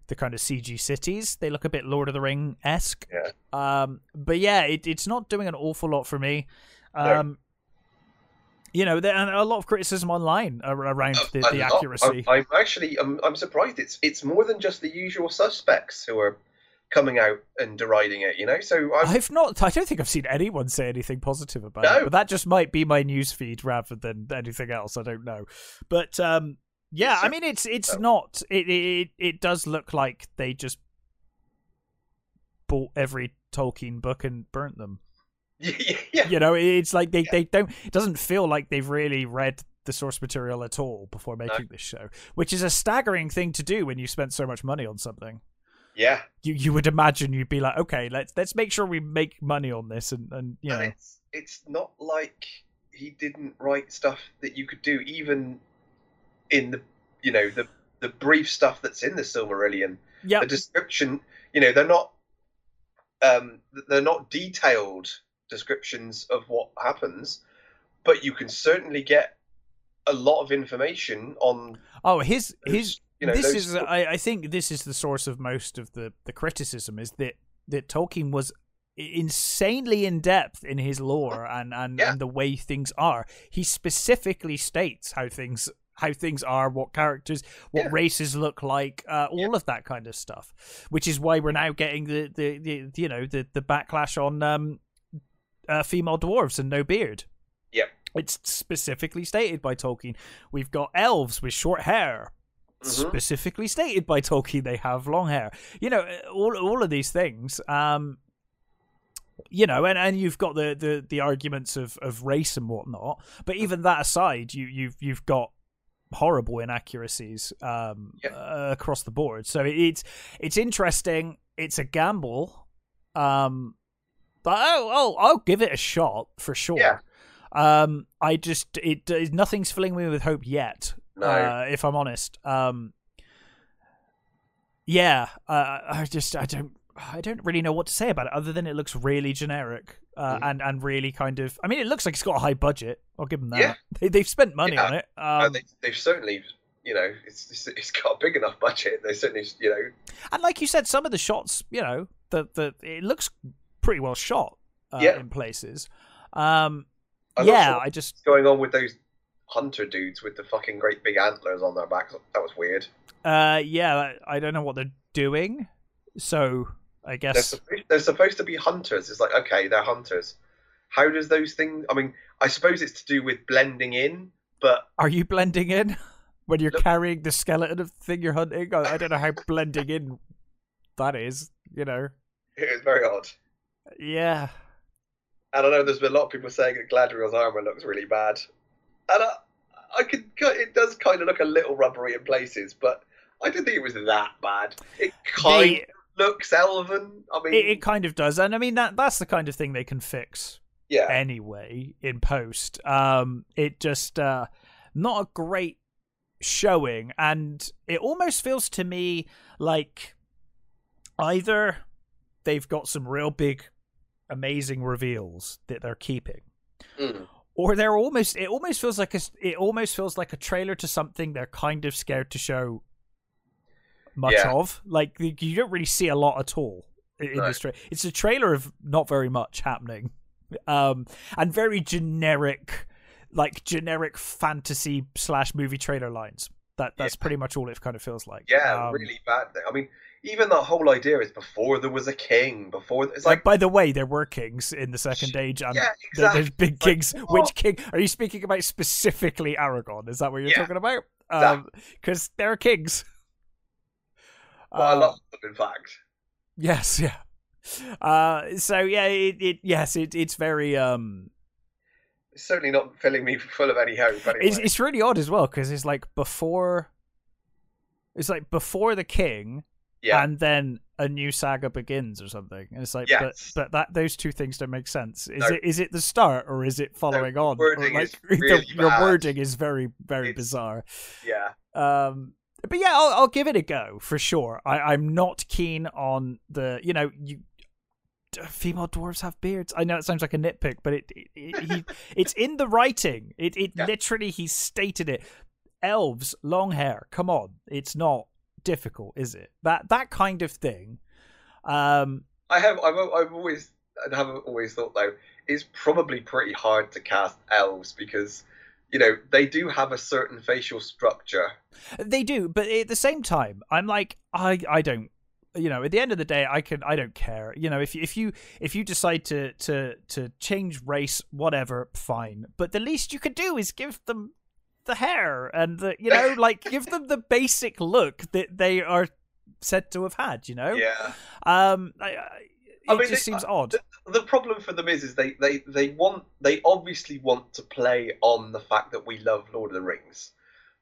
the kind of CG cities. They look a bit Lord of the Ring esque. Yeah. Um, but yeah, it, it's not doing an awful lot for me. Um, no. You know, there and a lot of criticism online around the, the accuracy. I'm, I'm actually I'm, I'm surprised. It's it's more than just the usual suspects who are coming out and deriding it, you know. So i have not. I don't think I've seen anyone say anything positive about no. it. But that just might be my news feed rather than anything else. I don't know. But um, yeah, I mean, it's it's oh. not. It, it it does look like they just bought every Tolkien book and burnt them. yeah. You know, it's like they, yeah. they don't. It doesn't feel like they've really read the source material at all before making no. this show, which is a staggering thing to do when you spent so much money on something. Yeah, you you would imagine you'd be like, okay, let's let's make sure we make money on this, and and you know, it's it's not like he didn't write stuff that you could do even in the you know the the brief stuff that's in the Silmarillion. Yeah, the description, you know, they're not um they're not detailed descriptions of what happens, but you can certainly get a lot of information on. Oh, his his. You know, this is I, I think this is the source of most of the the criticism is that that Tolkien was insanely in depth in his lore and and, yeah. and the way things are. He specifically states how things how things are, what characters, what yeah. races look like, uh, all yeah. of that kind of stuff. Which is why we're now getting the, the, the you know the the backlash on um, uh, female dwarves and no beard. Yep. It's specifically stated by Tolkien. We've got elves with short hair. Mm-hmm. Specifically stated by Tolkien, they have long hair. You know, all all of these things. Um, you know, and, and you've got the, the, the arguments of, of race and whatnot. But even that aside, you you've you've got horrible inaccuracies um, yeah. uh, across the board. So it's it's interesting. It's a gamble. Um, but oh, oh, I'll give it a shot for sure. Yeah. Um, I just it, it nothing's filling me with hope yet. No. Uh, if I'm honest. Um, yeah, uh, I just I don't I don't really know what to say about it other than it looks really generic uh, mm. and and really kind of. I mean, it looks like it's got a high budget. I'll give them that. Yeah. They, have spent money yeah. on it. Um, they, they've certainly you know, it's, it's, it's got a big enough budget. They certainly, you know, and like you said, some of the shots, you know, that that it looks pretty well shot uh, yeah. in places. Um, yeah, I just going on with those hunter dudes with the fucking great big antlers on their backs. That was weird. Uh, yeah, I don't know what they're doing. So I guess they're supposed, they're supposed to be hunters. It's like okay, they're hunters. How does those things? I mean, I suppose it's to do with blending in, but are you blending in when you're look, carrying the skeleton of the thing you're hunting? I don't know how blending in that is. You know, it is very odd. Yeah. And I know there's been a lot of people saying that Galadriel's armor looks really bad, and I, I could it does kind of look a little rubbery in places, but I didn't think it was that bad. It kind they, of looks elven. I mean, it, it, kind of does, and I mean that that's the kind of thing they can fix. Yeah. Anyway, in post, um, it just uh, not a great showing, and it almost feels to me like either they've got some real big amazing reveals that they're keeping. Mm. Or they're almost it almost feels like a it almost feels like a trailer to something they're kind of scared to show much yeah. of. Like you don't really see a lot at all in this trailer. It's a trailer of not very much happening. Um and very generic like generic fantasy slash movie trailer lines. That that's yeah. pretty much all it kind of feels like. Yeah, um, really bad. I mean, even the whole idea is before there was a king. Before it's like, like by the way, there were kings in the Second Age, and yeah, exactly. there's big kings. Like, Which king are you speaking about specifically? Aragorn? Is that what you're yeah, talking about? Because um, there are kings. Well, uh, a lot of them, in fact. Yes, yeah. Uh, so yeah, it, it yes, it, it's very um it's certainly not filling me full of any hope. Anyway. It's, it's really odd as well because it's like before, it's like before the king, Yeah. and then a new saga begins or something. And it's like, Yes. but but that those two things don't make sense. Is No. it is it the start or is it following on? Wording is the- your wording is very very It's- bizarre. Yeah. Um, but yeah, I'll, I'll give it a go for sure. I, I'm not keen on the you know you. Female dwarves have beards. I know it sounds like a nitpick, but it, it, it he, it's in the writing. It it Yeah. literally he stated it. Elves, long hair. Come on, it's not difficult, is it? That that kind of thing. Um, I have. I've, I've always. I haven't always thought though. It's probably pretty hard to cast elves because, you know, they do have a certain facial structure. They do, but at the same time, I'm like, I, I don't, you know, at the end of the day, I can, I don't care. You know, if if you, if you decide to, to, to change race, whatever, fine. But the least you could do is give them the hair and the, you know, like give them the basic look that they are said to have had. You know, Yeah. um, I, I, it I mean, just they- seems odd. The problem for them is, is they, they, they want they obviously want to play on the fact that we love Lord of the Rings,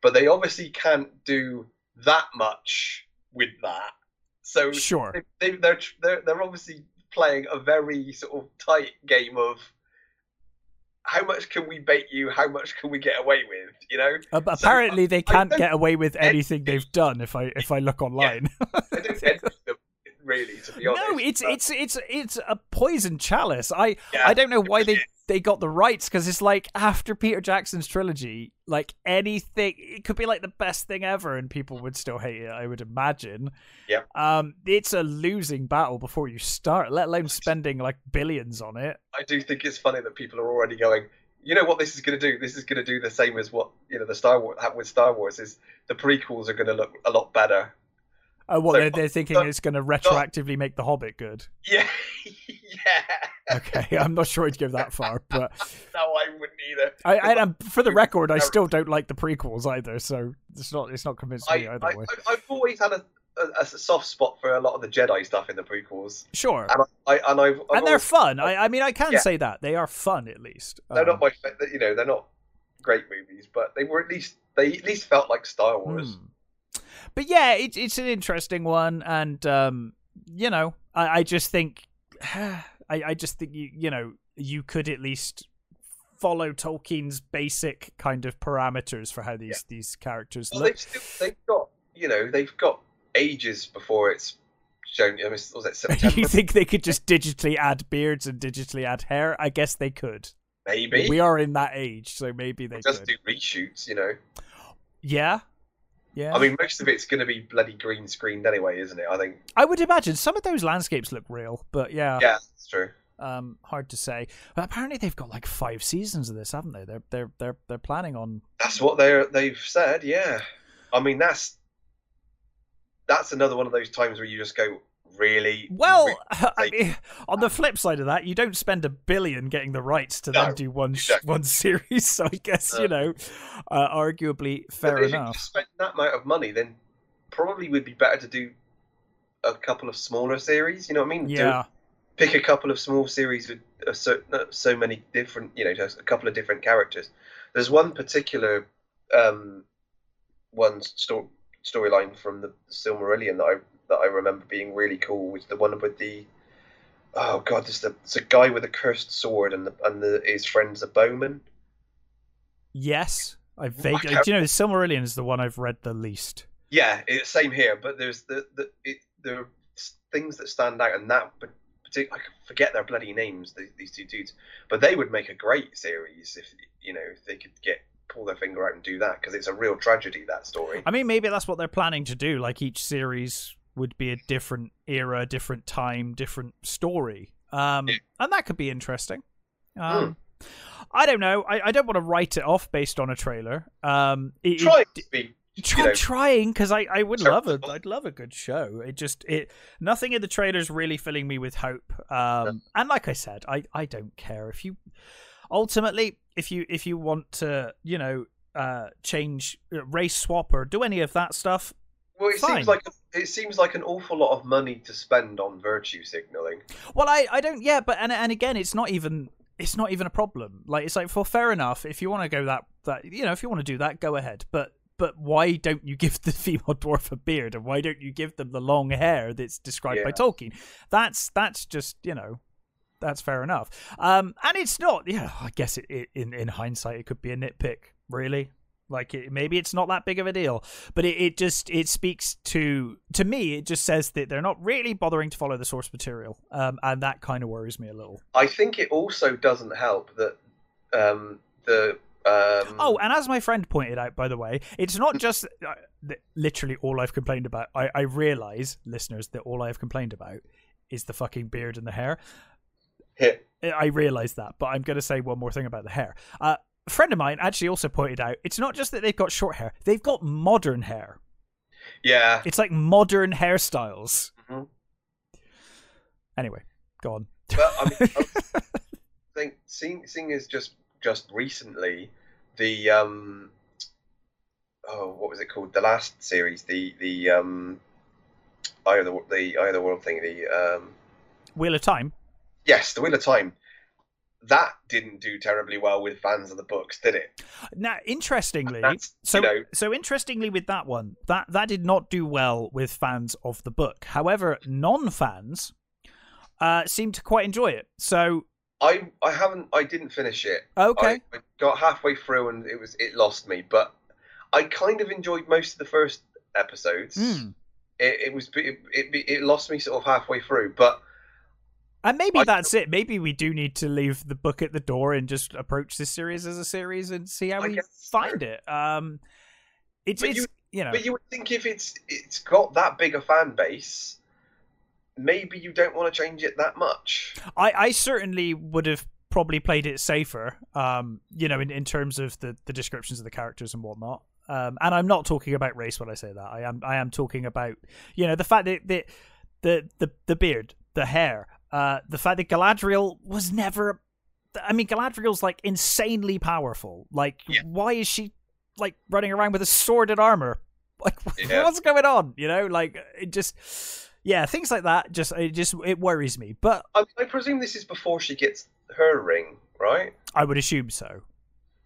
but they obviously can't do that much with that. So Sure. they, they, they're they're they're obviously playing a very sort of tight game of how much can we bait you, how much can we get away with, you know? Uh, apparently, they can't get away with anything they've done. If I if I look online. I don't really, to be honest. No, it's but, it's it's it's a poison chalice. I yeah, I don't know why they they got the rights because it's like after Peter Jackson's trilogy, like anything, it could be like the best thing ever, and people would still hate it. I would imagine. Yep. Um, it's a losing battle before you start, let alone spending like billions on it. I do think it's funny that people are already going. You know what this is going to do? This is going to do the same as what you know the Star Wars with Star Wars. Is the prequels are going to look a lot better? Oh, what So- they're, they're thinking it's going to retroactively make The Hobbit good. Yeah, yeah. Okay, I'm not sure I'd go that far, but No, I wouldn't either. I, I for the record, I still don't like the prequels either. So it's not it's not convinced me I, either I, way. I, I've always had a, a, a soft spot for a lot of the Jedi stuff in the prequels, Sure. and I and I've, I've and they're fun. I, I mean, I can Yeah. say that they are fun at least. they're Um, not my you know they're not great movies, but they were at least they at least felt like Star Wars. hmm. But yeah, it, it's an interesting one, and um, you know, I, I just think, I, I just think you, you know, you could at least follow Tolkien's basic kind of parameters for how these these characters Well, look. they've still they've got you know they've got ages before it's shown. I mean, was that September? you think they could just digitally add beards and digitally add hair? I guess they could. Maybe We are in that age, so maybe they just could. do reshoots. You know, Yeah, yeah. I mean, most of it's going to be bloody green screened anyway, isn't it? I think. I would imagine some of those landscapes look real, but yeah, Yeah, that's true. um, hard to say. But apparently they've got like five seasons of this, haven't they? They're they're they're they're planning on. That's what they're they've said. Yeah, I mean that's that's another one of those times where you just go, really? Well, Re- I mean, on the flip side of that, you don't spend a billion getting the rights to No, then do one exactly. one series. So I guess No. you know, uh, arguably fair if you enough. spend that amount of money, then probably would be better to do a couple of smaller series. You know what I mean? Do- Yeah, pick a couple of small series with a so, so many different, you know, just a couple of different characters. There's one particular um, one sto- storyline from the Silmarillion that I that I remember being really cool, was the one with the oh god, there's the it's a guy with a cursed sword and the and the, his friend's a bowman. yes. I vaguely. Do you know, Silmarillion is the one I've read the least. Yeah, it's same here, but there's the the it, there are things that stand out, and that but I forget their bloody names. These, these two dudes, but they would make a great series if you know if they could get pull their finger out and do that because it's a real tragedy that story. I mean, maybe that's what they're planning to do. Like each series would be a different era, different time, different story, um, Yeah. and that could be interesting. Um, I don't know. I, I don't want to write it off based on a trailer. Um, it, Try it- to be try, trying because I, I would love a. I'd love a good show. It just it nothing in the trailer is really filling me with hope. Um, and like I said, I I don't care if you ultimately if you if you want to you know uh change uh, race swap or do any of that stuff. well, it fine. seems like it seems like an awful lot of money to spend on virtue signaling. Well, I I don't yeah, but and and again, it's not even it's not even a problem. Like it's like for fair enough if you want to go that that you know if you want to do that, go ahead. But but why don't you give the female dwarf a beard and why don't you give them the long hair that's described by Tolkien? That's that's just you know that's fair enough. Um, and it's not. Yeah, I guess it, it in in hindsight it could be a nitpick. Really, like it, maybe it's not that big of a deal, but it, it just it speaks to to me. It just says that they're not really bothering to follow the source material, um, and that kind of worries me a little. I think it also doesn't help that um, the um, Oh, and as my friend pointed out, by the way, it's not just uh, literally all I've complained about. I, I realize, listeners, that all I have complained about is the fucking beard and the hair. hit. I realize that, but I'm going to say one more thing about the hair. Uh, a friend of mine actually also pointed out it's not just that they've got short hair; they've got modern hair. Yeah, It's like modern hairstyles. Mhm. Anyway, go on. but I mean, I think seeing seeing is just just recently the um oh what was it called the last series the the um Eye of the the Eye of the World thing the um Wheel of Time. yes the Wheel of Time that didn't do terribly well with fans of the books did it Now, interestingly, so you know so interestingly with that one, that that did not do well with fans of the book. However, non-fans uh, seem to quite enjoy it. So I I haven't I didn't finish it okay, I, I got halfway through and it was it lost me but I kind of enjoyed most of the first episodes Hmm. it, it was it, it it lost me sort of halfway through but and maybe I- that's it. Maybe we do need to leave the book at the door and just approach this series as a series and see how I we find it. Um, it's But it's you- you know But you would think if it's it's got that big a fan base, maybe you don't want to change it that much. I, I certainly would have probably played it safer, um, you know, in, in terms of the, the descriptions of the characters and whatnot. Um, and I'm not talking about race when I say that. I am I am talking about you know the fact that the the the, the beard, the hair, uh, the fact that Galadriel was never. I mean, Galadriel's like insanely powerful. Like, Yeah. why is she like running around with a sword and armor? Like, Yeah. what's going on? You know, like it just, yeah, things like that. Just it just it worries me. But I, I presume this is before she gets her ring, right? I would assume so.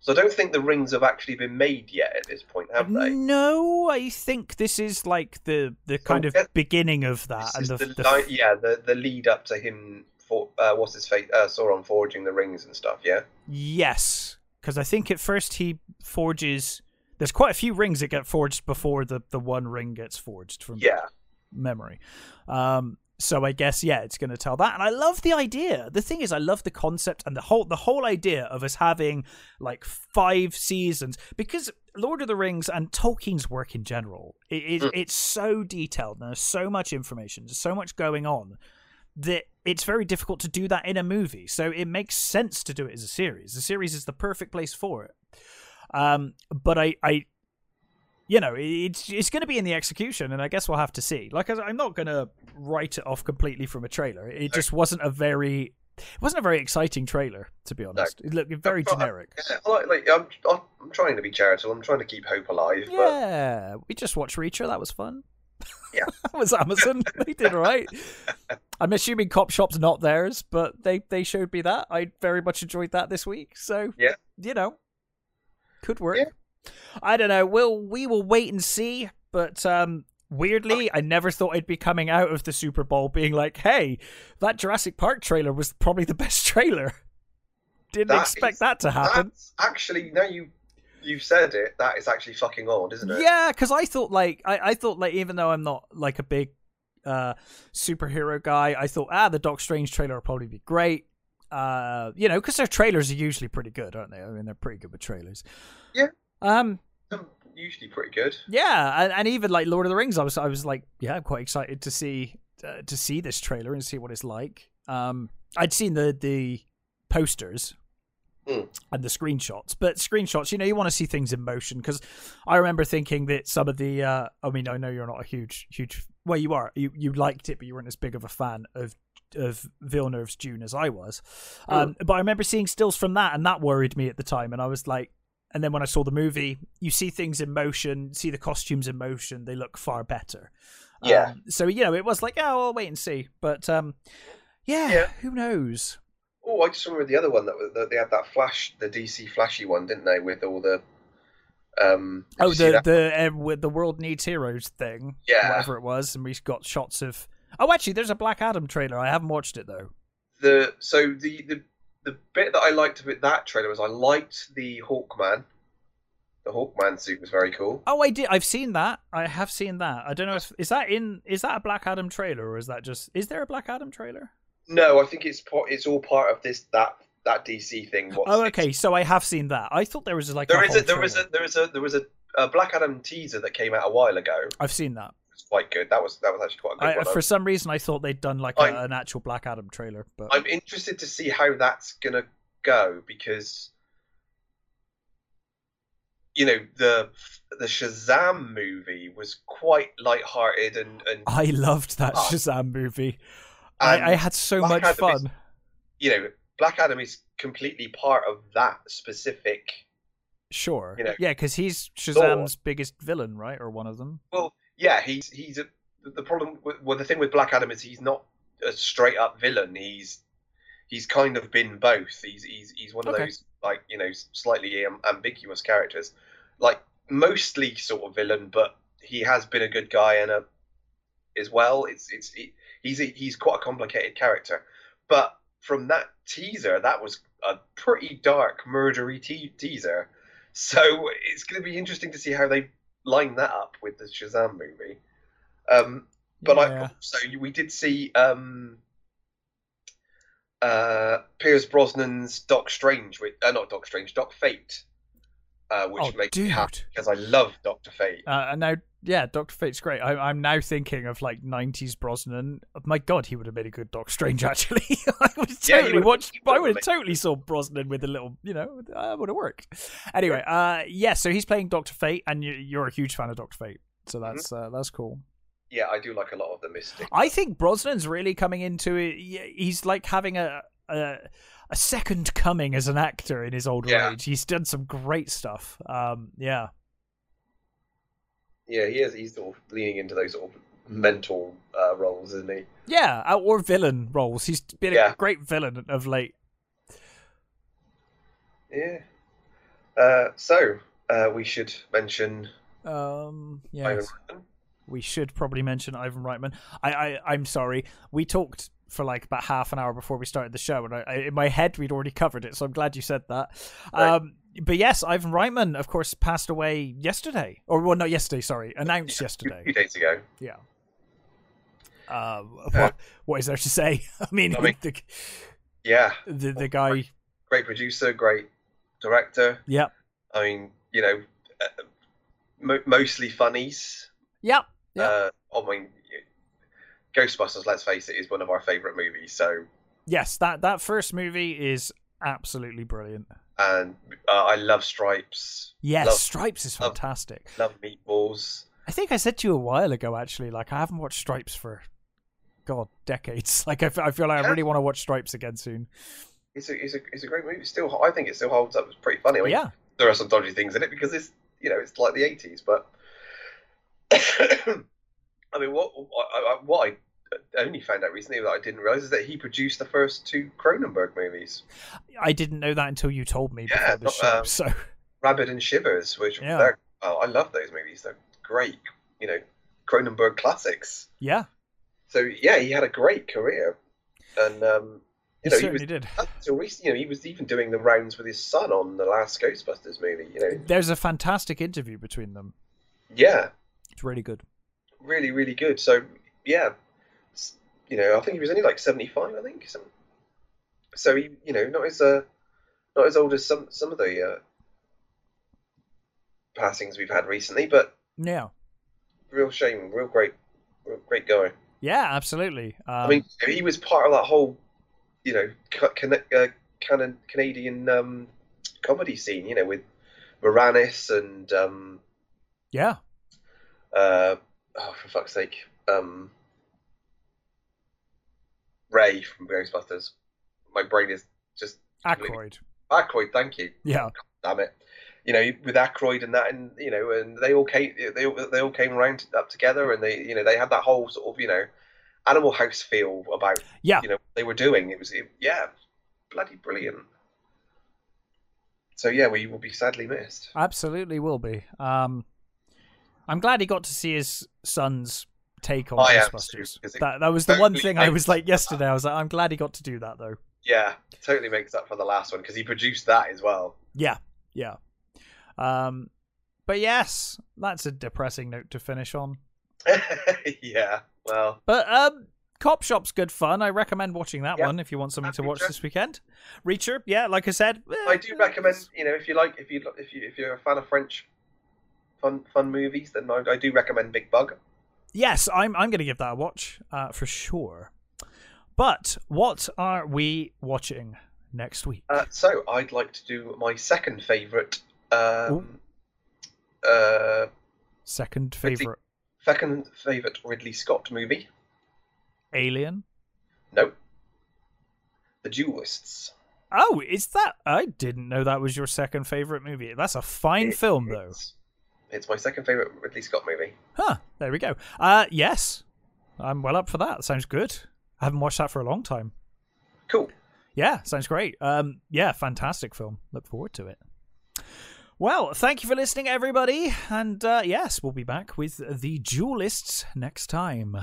So I don't think the rings have actually been made yet at this point, have they? No, I think this is like the the kind of yeah, beginning of that, and the, the, the li- yeah, the the lead up to him for uh, what's his fate, uh, Sauron forging the rings and stuff. Yeah, yes, because I think at first he forges. There's quite a few rings that get forged before the the one ring gets forged from yeah, memory. Um, so I guess yeah, it's going to tell that, and I love the idea. The thing is, I love the concept and the whole the whole idea of us having like five seasons because Lord of the Rings and Tolkien's work in general, it, it, Mm. it's so detailed. And there's so much information. There's so much going on that it's very difficult to do that in a movie. So it makes sense to do it as a series. The series is the perfect place for it. Um, but I, I you know, it's it's going to be in the execution, and I guess we'll have to see. Like, I- I'm not going to write it off completely from a trailer. It just wasn't a very, it wasn't a very exciting trailer, to be honest. It looked very But I- generic. yeah, like, like I'm, I'm trying to be charitable. I'm trying to keep hope alive. But Yeah, we just watched Reacher. That was fun. Yeah. that was Amazon. they did right. I'm assuming Copshop's not theirs, but they they showed me that. I very much enjoyed that this week. So Yeah. you know, could work. Yeah. I don't know. We'll we will wait and see. But um, weirdly, I never thought I'd be coming out of the Super Bowl being like, "Hey, that Jurassic Park trailer was probably the best trailer." Didn't That expect is- that to happen. that's actually now you you've said it. That is actually fucking odd, isn't it? Yeah, because I thought like I, I thought like even though I'm not like a big uh superhero guy, I thought ah the Doc Strange trailer will probably be great. Uh, you know, because their trailers are usually pretty good, aren't they? I mean, they're pretty good with trailers. Yeah. Um. Usually pretty good. Yeah, and, and even like Lord of the Rings, I was I was like, yeah, I'm quite excited to see uh, to see this trailer and see what it's like. Um, I'd seen the the posters Mm. and the screenshots, but screenshots, you know, you want to see things in motion because I remember thinking that some of the, uh, I mean, I know you're not a huge huge, well, you are, you you liked it, but you weren't as big of a fan of of Villeneuve's Dune as I was. Um, but I remember seeing stills from that, and that worried me at the time, and I was like. And then when I saw the movie, you see things in motion, see the costumes in motion, they look far better. Yeah. Um, so you know, it was like, oh, I'll wait and see. But um, yeah, Yeah. who knows? Oh, I just remember the other one that, was- that they had that flash, the DC flashy one, didn't they? With all the Um, Oh, the the uh, with the world needs heroes thing, Yeah. whatever it was, and we got shots of. Oh, actually, there's a Black Adam trailer. I haven't watched it though. the so the the the bit that I liked about that trailer was I liked the Hawkman. The Hawkman suit was very cool. Oh, I did. I've seen that. I have seen that. I don't know if is that in is that a Black Adam trailer or is that just is there a Black Adam trailer? No, I think it's part, it's all part of this that that DC thing. What's Oh, okay. So I have seen that. I thought there was like There a is a there was trailer. a there was a there was a, a Black Adam teaser that came out a while ago. I've seen that. It's quite good. That was that was actually quite a good I, one. for some reason, I thought they'd done like a, an actual Black Adam trailer, but I'm interested to see how that's gonna go because you know the the Shazam movie was quite light-hearted and and I loved that Ah. Shazam movie. I, I had so Black much Adam is- fun. you know Black Adam is completely part of that specific. Sure. you know, yeah, because he's Shazam's biggest villain, right, or one of them. Well, yeah, he's he's a the problem. With, well, the thing with Black Adam is he's not a straight up villain. He's he's kind of been both. He's he's he's one of Okay. those like you know slightly ambiguous characters, like mostly sort of villain, but he has been a good guy and a as well. It's it's he, he's a, he's quite a complicated character, but from that teaser, that was a pretty dark, murdery te- teaser. So it's going to be interesting to see how they line that up with the Shazam movie. Um, but Yeah. I so we did see um, uh, Pierce Brosnan's Doc Strange, with, uh, not Doc Strange, Doc Fate, uh, which oh, makes me dude. happy because I love Doctor Fate. Uh, and now, yeah, Doctor Fate's great. I, I'm now thinking of like '90s Brosnan. My God, he would have made a good Doc Strange. Actually, I would Yeah, he totally would've- watched. I would have totally saw Brosnan with a little, you know, uh, would have worked. Anyway, uh, yeah. So he's playing Doctor Fate, and you, you're a huge fan of Doctor Fate, Mm-hmm. so that's uh, that's cool. Yeah, I do like a lot of the Mystic. I think Brosnan's really coming into it. He's like having a a, a second coming as an actor in his older Yeah. age. He's done some great stuff. Um, yeah. Yeah, he is. He's sort of leaning into those sort of mental uh, roles, isn't he? Yeah, uh, or villain roles. He's been a great villain of late. Yeah. Uh, so uh, we should mention Um, Ivan yes, we should probably mention Ivan Reitman. I, I, I'm sorry, we talked for like about half an hour before we started the show, and I, I, in my head we'd already covered it. So I'm glad you said that. Right. Um, but yes, Ivan Reitman, of course, passed away yesterday, or well, not yesterday. Sorry, announced a yesterday. few days ago. Yeah. Um, what, what is there to say? I mean, I mean- the, Yeah, the the guy. great producer, great director. Yeah. I mean, you know, uh, mo- mostly funnies. Yeah. Yeah. Uh, I mean, Ghostbusters. Let's face it, is one of our favorite movies. So, Yes, that that first movie is absolutely brilliant. And uh, I love Stripes. Yes, Love- Stripes is fantastic. Love Meatballs. I think I said to you a while ago, actually, like I haven't watched Stripes for, God, decades. Like I, f- I feel like I really want to watch Stripes again soon. It's a, it's a, it's a great movie. Still, I think it still holds up. It's pretty funny. I mean, yeah, there are some dodgy things in it because it's you know it's like the eighties, but I mean, what I, I- what I only found out recently that I didn't realize is that he produced the first two Cronenberg movies, I didn't know that until you told me Yeah, before the show. um, so Rabid and Shivers, which Yeah. oh, I love those movies. They're great, you know, Cronenberg classics. yeah, So yeah, he had a great career, and um, he you know, he was did. until recently, you know, he was even doing the rounds with his son on the last Ghostbusters movie. You know, There's a fantastic interview between them. yeah, It's really good. really, really good. So yeah, you know, I think he was only like seventy-five. I think. Some, so he, you know, not as uh, not as old as some some of the uh, passings we've had recently, but Yeah, real shame, real great, real great guy. yeah, absolutely. Um, I mean, he was part of that whole, you know, ca- Can- uh, Canadian um, comedy scene. You know, with Moranis and um, yeah, uh, oh, for fuck's sake, um, Ray from Ghostbusters. My brain is just Aykroyd. Aykroyd. Thank you. Yeah, Damn it. You know, with Aykroyd and that, and you know, and they all came, they all, they all came around up together, and they, you know, they had that whole sort of, you know, Animal House feel about, Yeah. you know, what they were doing. It was, it, yeah, bloody brilliant. so yeah, we will be sadly missed. Absolutely will be. Um, I'm glad he got to see his son's take on I Ghostbusters. too, That that was the one thing I was like yesterday. I was like, I'm glad he got to do that though. Yeah, totally makes up for the last one because he produced that as well. Yeah, yeah. Um, but yes, that's a depressing note to finish on. yeah, well, But um, Copshop's good fun. I recommend watching that Yeah. one if you want something to watch this weekend. Reacher, yeah, like I said, eh, I do recommend you know if you like if you if you if you're a fan of French fun fun movies, then I, I do recommend Big Bug. Yes, I'm. I'm going to give that a watch uh, for sure. But what are we watching next week? Uh, so I'd like to do my second favourite, um, uh, Second Ridley- favorite second favourite Ridley Scott movie. Alien. No, The Duelists. Oh, is that? I didn't know that was your second favorite movie. That's a fine It- film, though. It's, it's my second favourite Ridley Scott movie. Huh. There we go. Uh, yes, I'm well up for that. Sounds good. I haven't watched that for a long time. Cool. Yeah, sounds great. Um, yeah, fantastic film. Look forward to it. Well, thank you for listening, everybody. And uh, yes, we'll be back with the duelists next time.